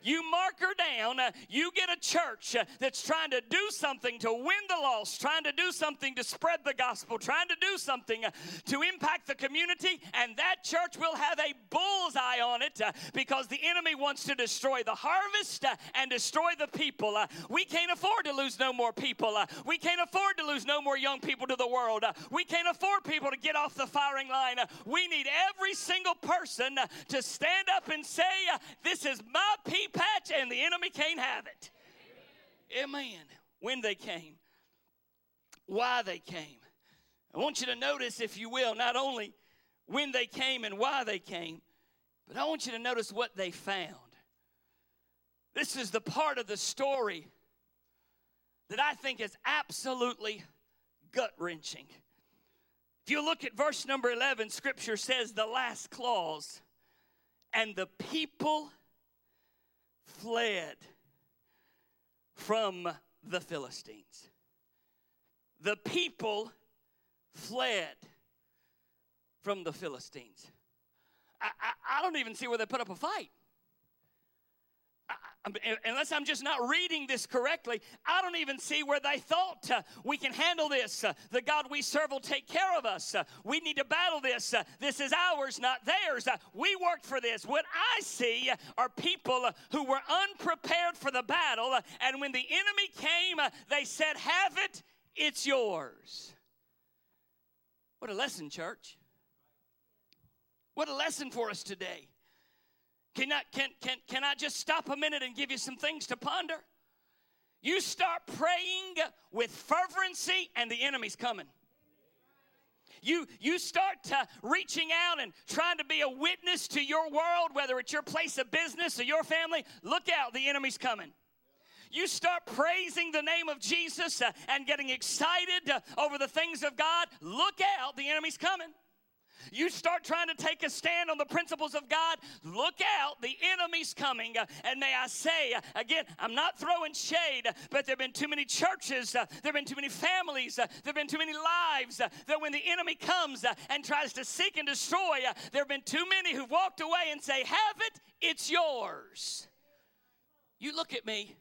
You mark her down. Uh, you get a church uh, that's trying to do something to win the lost, trying to do something to spread the gospel, trying to do something uh, to impact the community, and that church will have a bullseye on it uh, because the enemy wants to destroy the harvest uh, and destroy the people. Uh, we can't afford to lose no more people. We can't afford to lose no more young people to the world. We can't afford people to get off the firing line. We need every single person to stand up and say, This is my pea patch, and the enemy can't have it. Amen. When they came, why they came. I want you to notice, if you will, not only when they came and why they came, but I want you to notice what they found. This is the part of the story that I think is absolutely gut wrenching. If you look at verse number 11, scripture says the last clause, and the people fled from the Philistines. The people fled from the Philistines. I, I, I don't even see where they put up a fight. Unless I'm just not reading this correctly, I don't even see where they thought uh, we can handle this. Uh, the God we serve will take care of us. Uh, we need to battle this. Uh, this is ours, not theirs. Uh, we worked for this. What I see uh, are people who were unprepared for the battle, and when the enemy came, they said, Have it, it's yours. What a lesson, church. What a lesson for us today. Can I, can, can, can I just stop a minute and give you some things to ponder? You start praying with fervency, and the enemy's coming. You, you start uh, reaching out and trying to be a witness to your world, whether it's your place of business or your family. Look out, the enemy's coming. You start praising the name of Jesus uh, and getting excited uh, over the things of God. Look out, the enemy's coming. You start trying to take a stand on the principles of God, look out, the enemy's coming. Uh, and may I say, uh, again, I'm not throwing shade, uh, but there have been too many churches, there have been too many families, there have been too many lives that when the enemy comes and tries to seek and destroy, there have been too many who've walked away and say, Have it, it's yours. You look at me.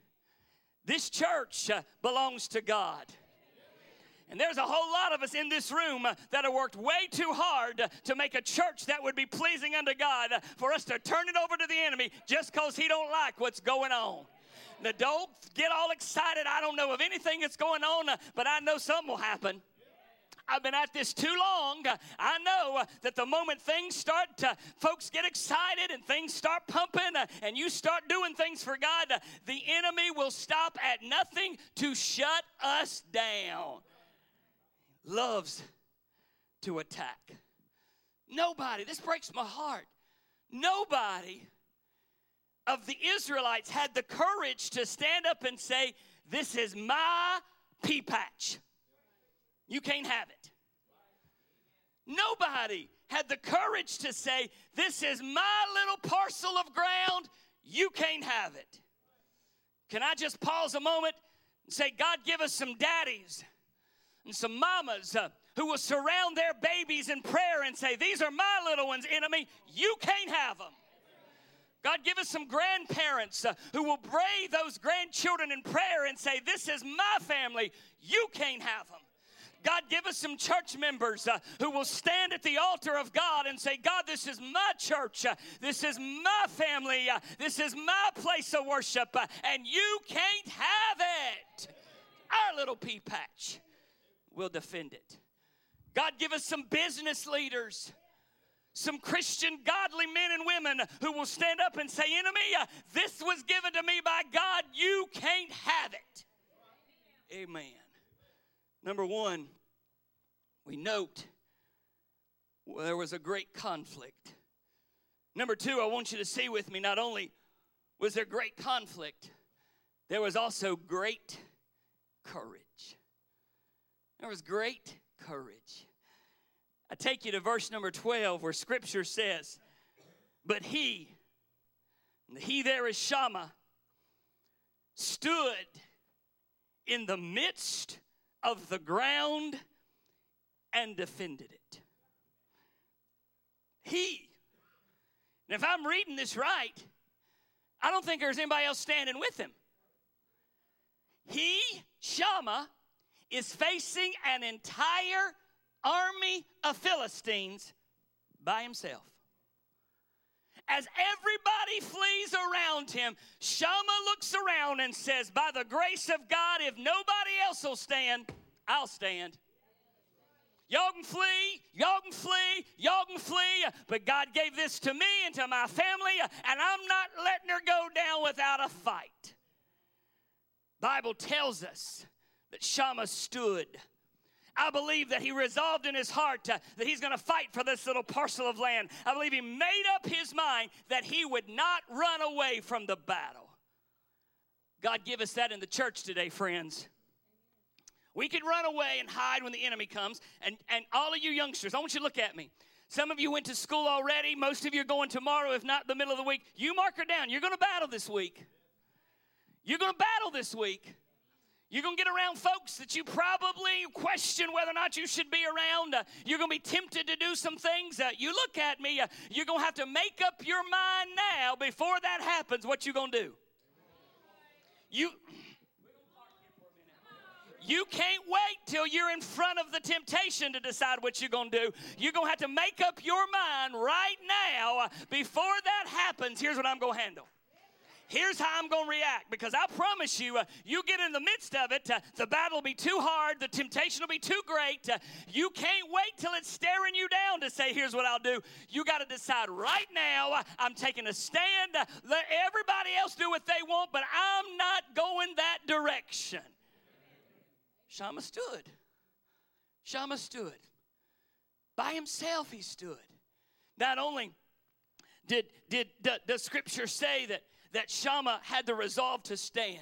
This church belongs to God. And there's a whole lot of us in this room that have worked way too hard to make a church that would be pleasing unto God for us to turn it over to the enemy just because he don't like what's going on. Now, don't get all excited. I don't know of anything that's going on, but I know something will happen. I've been at this too long. I know that the moment things start, uh, folks get excited and things start pumping, and you start doing things for God, the enemy will stop at nothing to shut us down. Loves to attack. Nobody, this breaks my heart. Nobody of the Israelites had the courage to stand up and say, This is my pea patch. You can't have it. Nobody had the courage to say, This is my little parcel of ground. You can't have it. Can I just pause a moment and say, God, give us some daddies and some mamas uh, who will surround their babies in prayer and say, These are my little ones, enemy. You can't have them. God, give us some grandparents uh, who will pray those grandchildren in prayer and say, This is my family. You can't have them. God, give us some church members uh, who will stand at the altar of God and say, God, this is my church. Uh, this is my family. Uh, this is my place of worship. uh, and you can't have it. Our little pea patch will defend it. God, give us some business leaders some Christian, godly men and women who will stand up and say, Enemy, this was given to me by God. You can't have it. Amen. Number one, we note well, there was a great conflict. Number two, I want you to see with me not only was there great conflict, there was also great courage. There was great courage. I take you to verse number 12 where scripture says, But he, the he there is Shammah, stood in the midst of the ground and defended it. He. And if I'm reading this right, I don't think there's anybody else standing with him. He, Shammah, is facing an entire army of Philistines by himself. As everybody flees around him, Shammah looks around and says, By the grace of God, if nobody else will stand, I'll stand. Y'all can flee, y'all can flee, y'all can flee, but God gave this to me and to my family, and I'm not letting her go down without a fight. Bible tells us that Shammah stood. I believe that he resolved in his heart uh, that he's going to fight for this little parcel of land. I believe he made up his mind that he would not run away from the battle. God give us that in the church today, friends. We can run away and hide when the enemy comes. And, and all of you youngsters, I want you to look at me. Some of you went to school already. Most of you are going tomorrow, if not the middle of the week. You mark her down. You're going to battle this week. You're going to battle this week. You're going to get around folks that you probably question whether or not you should be around. Uh, you're going to be tempted to do some things. Uh, you look at me, uh, you're going to have to make up your mind now before that happens what you're going to do. You you can't wait till you're in front of the temptation to decide what you're going to do. You're going to have to make up your mind right now uh, before that happens. Here's what I'm going to handle. Here's how I'm going to react because I promise you, uh, you get in the midst of it, uh, the battle will be too hard, the temptation will be too great. Uh, you can't wait till it's staring you down to say, Here's what I'll do. You got to decide right now, uh, I'm taking a stand. Uh, let everybody else do what they want, but I'm not going that direction. Shammah stood. Shammah stood. By himself, he stood. Not only did, did, the, the scripture say that that Shammah had the resolve to stand.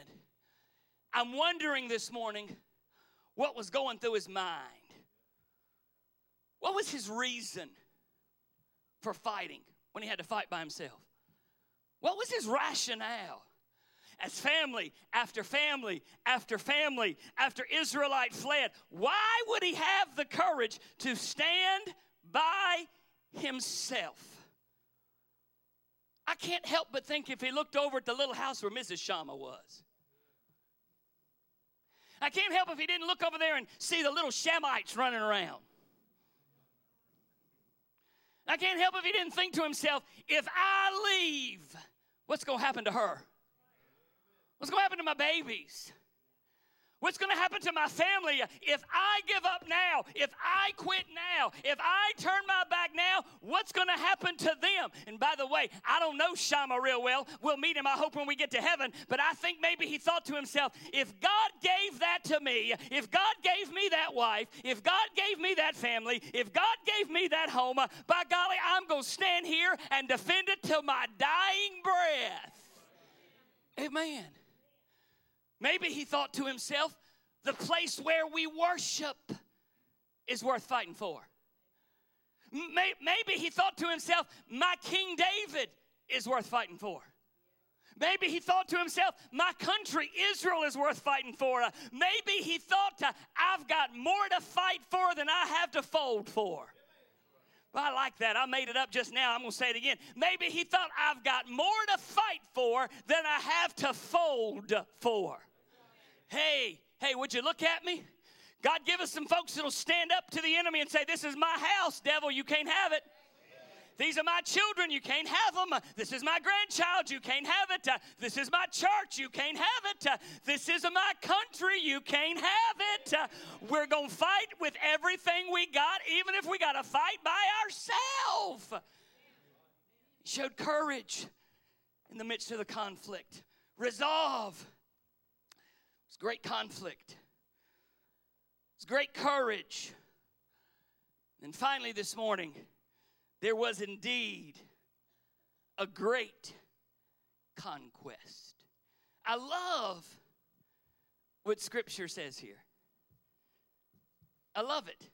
I'm wondering this morning what was going through his mind. What was his reason for fighting when he had to fight by himself? What was his rationale? As family after family after family after Israelite fled, why would he have the courage to stand by himself? I can't help but think if he looked over at the little house where Mrs. Shammah was. I can't help if he didn't look over there and see the little Shamites running around. I can't help if he didn't think to himself, if I leave, what's going to happen to her? What's going to happen to my babies? What's going to happen to my family if I give up now? If I quit now? If I turn my back now? What's going to happen to them? And by the way, I don't know Shama real well. We'll meet him, I hope, when we get to heaven. But I think maybe he thought to himself, if God gave that to me, if God gave me that wife, if God gave me that family, if God gave me that home, by golly, I'm going to stand here and defend it till my dying breath. Amen. Maybe he thought to himself, the place where we worship is worth fighting for. Maybe he thought to himself, my King David is worth fighting for. Maybe he thought to himself, my country, Israel, is worth fighting for. Uh, maybe he thought, uh, I've got more to fight for than I have to fold for. I like that. I made it up just now. I'm going to say it again. Maybe he thought, I've got more to fight for than I have to fold for. Hey, hey, would you look at me? God give us some folks that'll stand up to the enemy and say, This is my house, devil, you can't have it. These are my children, you can't have them. This is my grandchild, you can't have it. This is my church, you can't have it. This is my country, you can't have it. We're going to fight with everything we got, even if we got to fight by ourselves. Showed courage in the midst of the conflict, resolve. It's great conflict. It's great courage. And finally, this morning, there was indeed a great conquest. I love what Scripture says here. I love it.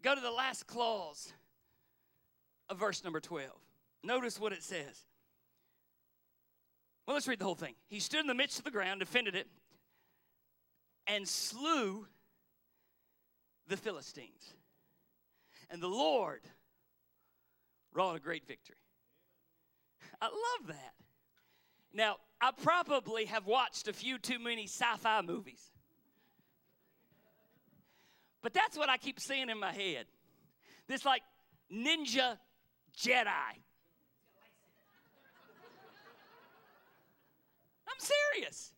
Go to the last clause of verse number 12. Notice what it says. Well, let's read the whole thing. He stood in the midst of the ground, defended it, and slew the Philistines. And the Lord wrought a great victory. I love that. Now, I probably have watched a few too many sci fi movies. But that's what I keep seeing in my head. This like ninja Jedi. I'm serious.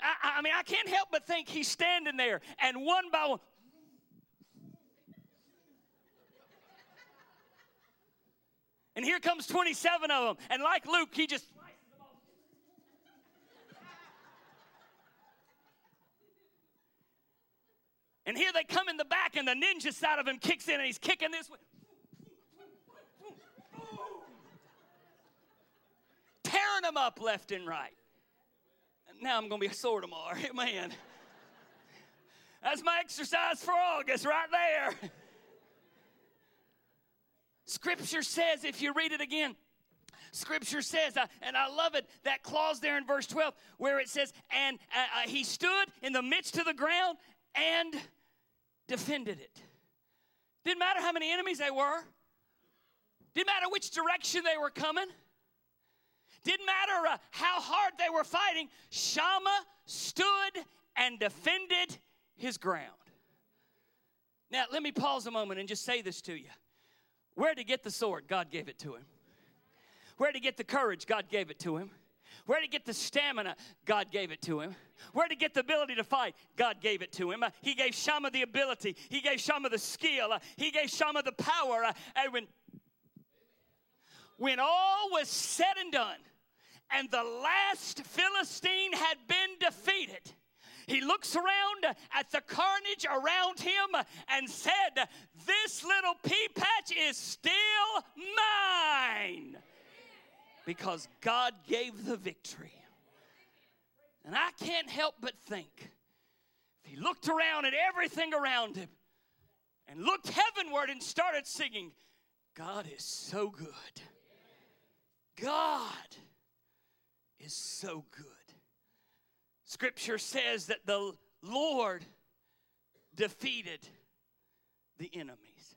I, I mean, I can't help but think he's standing there, and one by one. And here comes 27 of them. And like Luke, he just. And here they come in the back, and the ninja side of him kicks in, and he's kicking this way. Tearing them up left and right. Now I'm going to be sore tomorrow. *laughs* Man. That's my exercise for August right there. Scripture says, if you read it again, Scripture says, uh, and I love it, that clause there in verse 12 where it says, and uh, uh, he stood in the midst of the ground and defended it. Didn't matter how many enemies they were, didn't matter which direction they were coming, didn't matter uh, how hard they were fighting, Shammah stood and defended his ground. Now, let me pause a moment and just say this to you. Where to get the sword? God gave it to him. Where to get the courage? God gave it to him. Where to get the stamina? God gave it to him. Where to get the ability to fight? God gave it to him. Uh, he gave Shammah the ability. He gave Shammah the skill. Uh, he gave Shammah the power. Uh, and when, when all was said and done, and the last Philistine had been defeated, he looks around at the carnage around him and said, This little pea patch is still mine because God gave the victory. And I can't help but think if he looked around at everything around him and looked heavenward and started singing, God is so good. God is so good. Scripture says that the Lord defeated the enemies.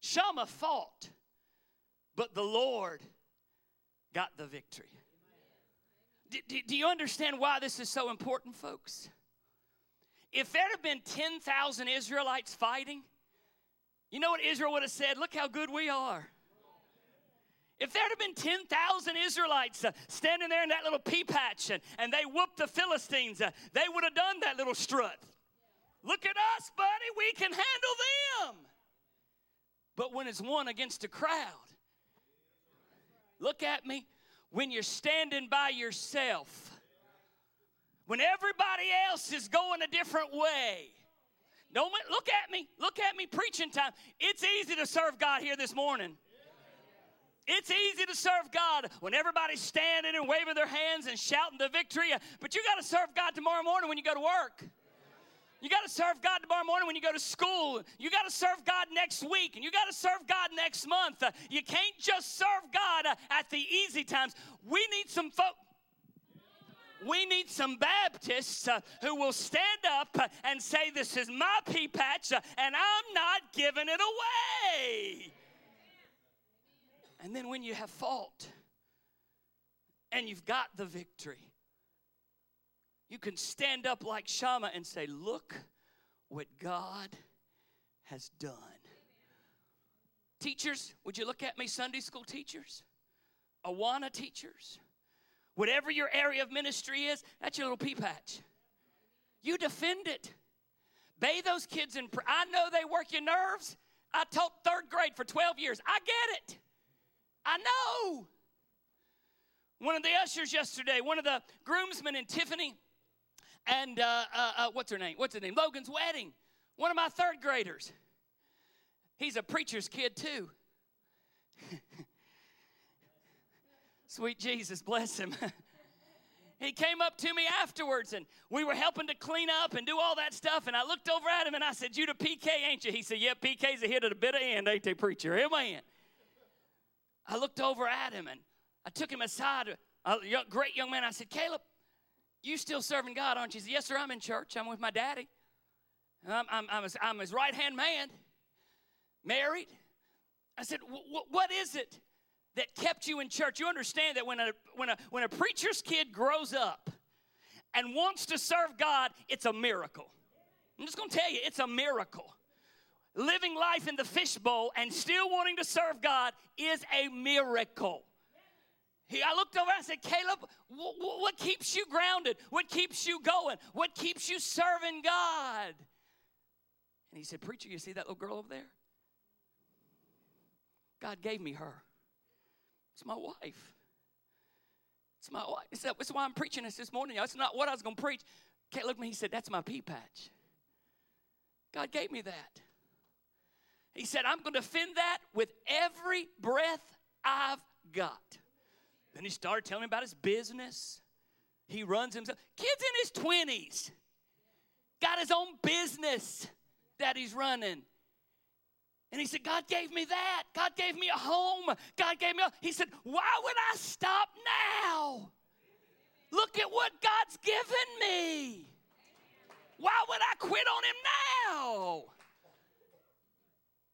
Shammah fought, but the Lord got the victory. Do, do, do you understand why this is so important, folks? If there had been 10,000 Israelites fighting, you know what Israel would have said? Look how good we are. If there had been 10,000 Israelites uh, standing there in that little pea patch and, and they whooped the Philistines, uh, they would have done that little strut. Look at us, buddy, we can handle them. But when it's one against a crowd, look at me, when you're standing by yourself, when everybody else is going a different way, don't look at me, look at me preaching time. It's easy to serve God here this morning. It's easy to serve God when everybody's standing and waving their hands and shouting the victory, but you got to serve God tomorrow morning when you go to work. You got to serve God tomorrow morning when you go to school. You got to serve God next week, and you got to serve God next month. You can't just serve God at the easy times. We need some folk. We need some Baptists uh, who will stand up uh, and say, This is my pea patch, uh, and I'm not giving it away. And then when you have fought and you've got the victory, you can stand up like Shammah and say, Look what God has done. Teachers, would you look at me, Sunday school teachers? Awana teachers? Whatever your area of ministry is, that's your little pea patch. You defend it. Bathe those kids in. I know they work your nerves. I taught third grade for 12 years. I get it. I know. One of the ushers yesterday, one of the groomsmen in Tiffany, and uh, uh, uh, what's her name? What's her name? Logan's wedding. One of my third graders. He's a preacher's kid too. *laughs* Sweet Jesus, bless him. *laughs* he came up to me afterwards and we were helping to clean up and do all that stuff. And I looked over at him and I said, You the PK, ain't you? He said, Yeah, PK's a hit at a bit of end, ain't they, preacher? Amen. I looked over at him and I took him aside, a great young man. I said, Caleb, you still serving God, aren't you? He said, Yes, sir, I'm in church. I'm with my daddy. I'm, I'm, I'm his, his right hand man, married. I said, What is it that kept you in church. You understand that when a when a when a preacher's kid grows up and wants to serve God, it's a miracle. I'm just going to tell you, it's a miracle. Living life in the fishbowl and still wanting to serve God is a miracle. He, I looked over and I said, Caleb, wh- wh- what keeps you grounded? What keeps you going? What keeps you serving God? And he said, Preacher, you see that little girl over there? God gave me her. It's my wife. It's my wife. It's, that's why I'm preaching this this morning. y'all. Not what I was going to preach. Caleb looked at me. He said, That's my pea patch. God gave me that. He said, I'm going to defend that with every breath I've got. Then he started telling me about his business. He runs himself. Kid's in his 20s. Got his own business that he's running. And he said, God gave me that. God gave me a home. God gave me a. He said, Why would I stop now? Look at what God's given me. Why would I quit on him now?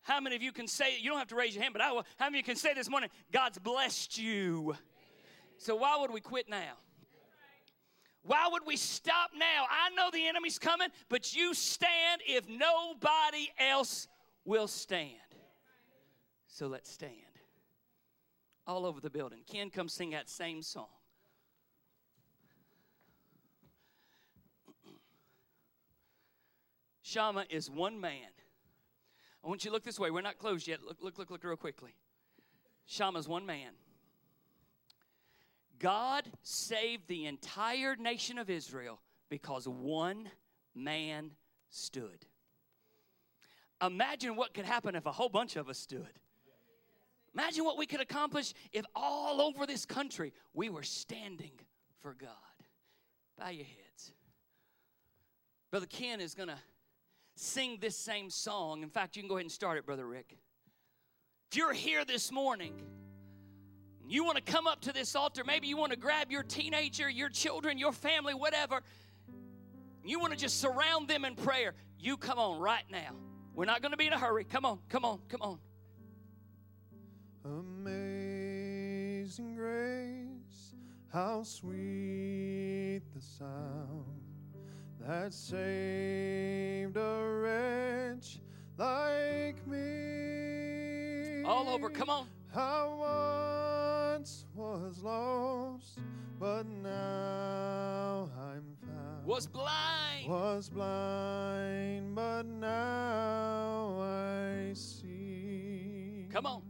How many of you can say, you don't have to raise your hand, but I will. How many of you can say this morning, God's blessed you? So why would we quit now? Why would we stop now? I know the enemy's coming, but you stand if nobody else will stand. So let's stand. All over the building. Ken, come sing that same song. *clears throat* Shammah is one man. I want you to look this way. We're not closed yet. Look, look, look, look real quickly. Shammah's one man. God saved the entire nation of Israel because one man stood. Imagine what could happen if a whole bunch of us stood. Imagine what we could accomplish if all over this country we were standing for God. Bow your heads. Brother Ken is going to sing this same song. In fact, you can go ahead and start it, Brother Rick. If you're here this morning, you want to come up to this altar, maybe you want to grab your teenager, your children, your family, whatever. You want to just surround them in prayer. You come on right now. We're not going to be in a hurry. Come on, come on, come on. Amazing grace, how sweet the sound that saved a wretch like me. All over, come on. I once was lost, but now I'm found. Was blind. Was blind, but now I see. Come on.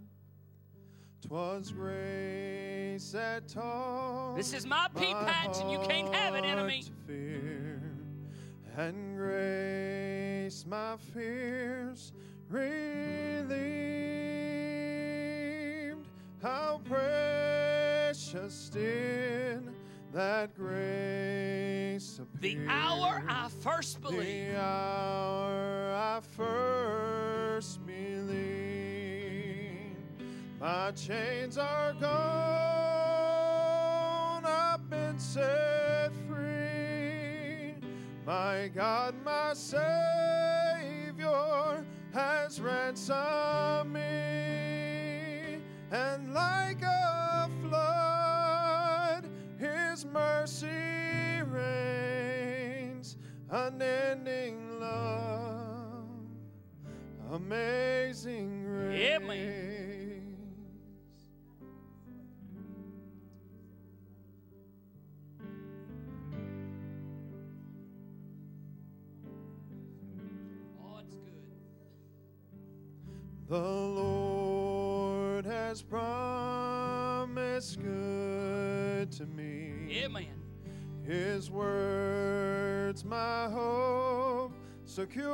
Twas grace that taught. This is my pea patch, and you can't have it, enemy. And grace my fears relieved. How precious did that grace The hour I first believed. The hour I first believed, my chains are gone. I've been free. My God, my Savior has ransomed me, and like a flood, His mercy reigns, unending love, amazing grace. Yeah, The Lord has promised good to me. Amen. His words my hope secures.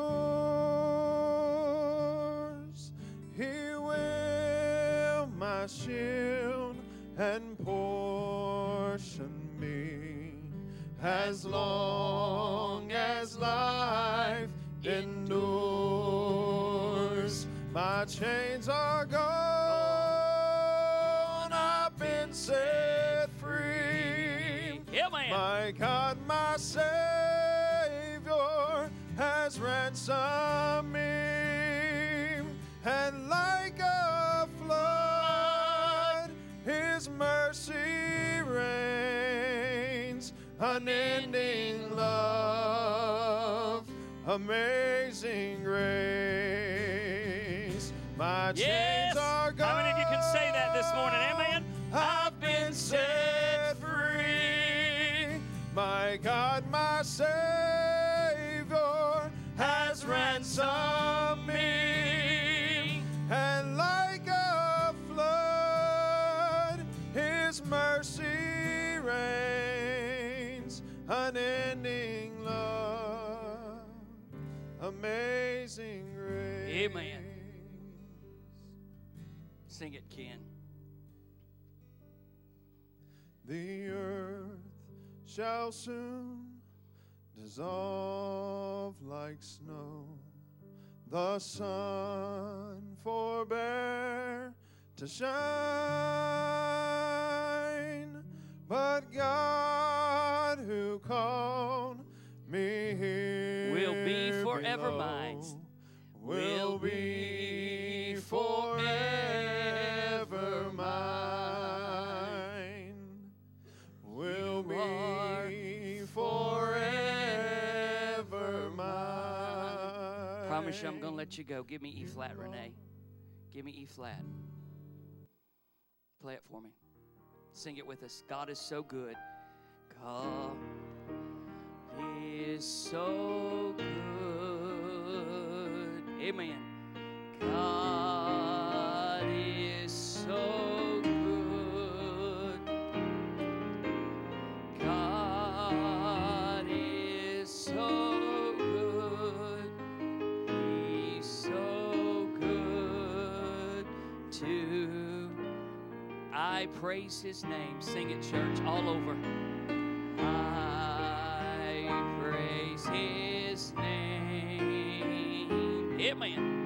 He will my shield and portion me as long as life endures. My chains are gone. I've been set free. Yeah, man. My God, my Savior has ransomed me, and like a flood, His mercy reigns, unending love, amazing grace. My Yes. chains are gone. How many of you can say that this morning? Amen. I've been set free. My God, my Savior has ransomed me. And like a flood, His mercy reigns. Unending love, amazing grace. Amen. Shall soon dissolve like snow. The sun forbear to shine, but God who called me here Will be forever below mine. Will be forever mine. Promise you I'm going to let you go. Give me E flat, Renee. Give me E flat. Play it for me. Sing it with us. God is so good. God is so good. Amen. God is so I praise His name. Sing it, church, all over. I praise His name. Amen.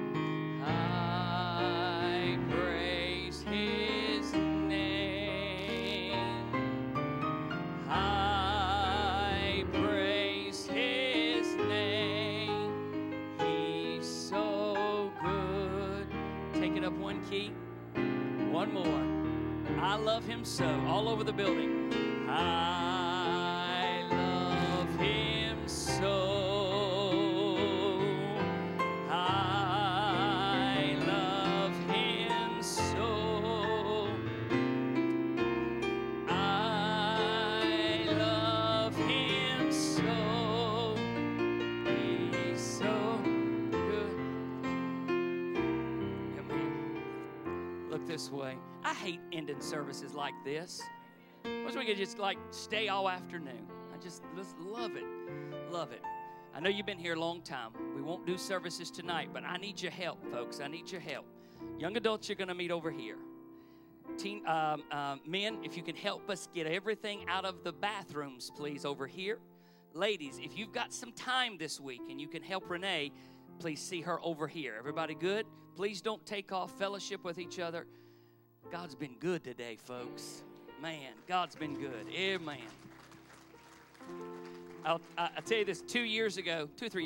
I love Him so. All over the building. I ending services like this. Wish we could just like stay all afternoon. I just, just love it. Love it. I know you've been here a long time. We won't do services tonight, but I need your help, folks. I need your help. Young adults, you're going to meet over here teen um, um, men if you can help us get everything out of the bathrooms please over here ladies if you've got some time this week and you can help renee please see her over here everybody good please don't take off fellowship with each other god's been good today folks. Man god's been good. Amen. I'll, I- tell you this two years ago two three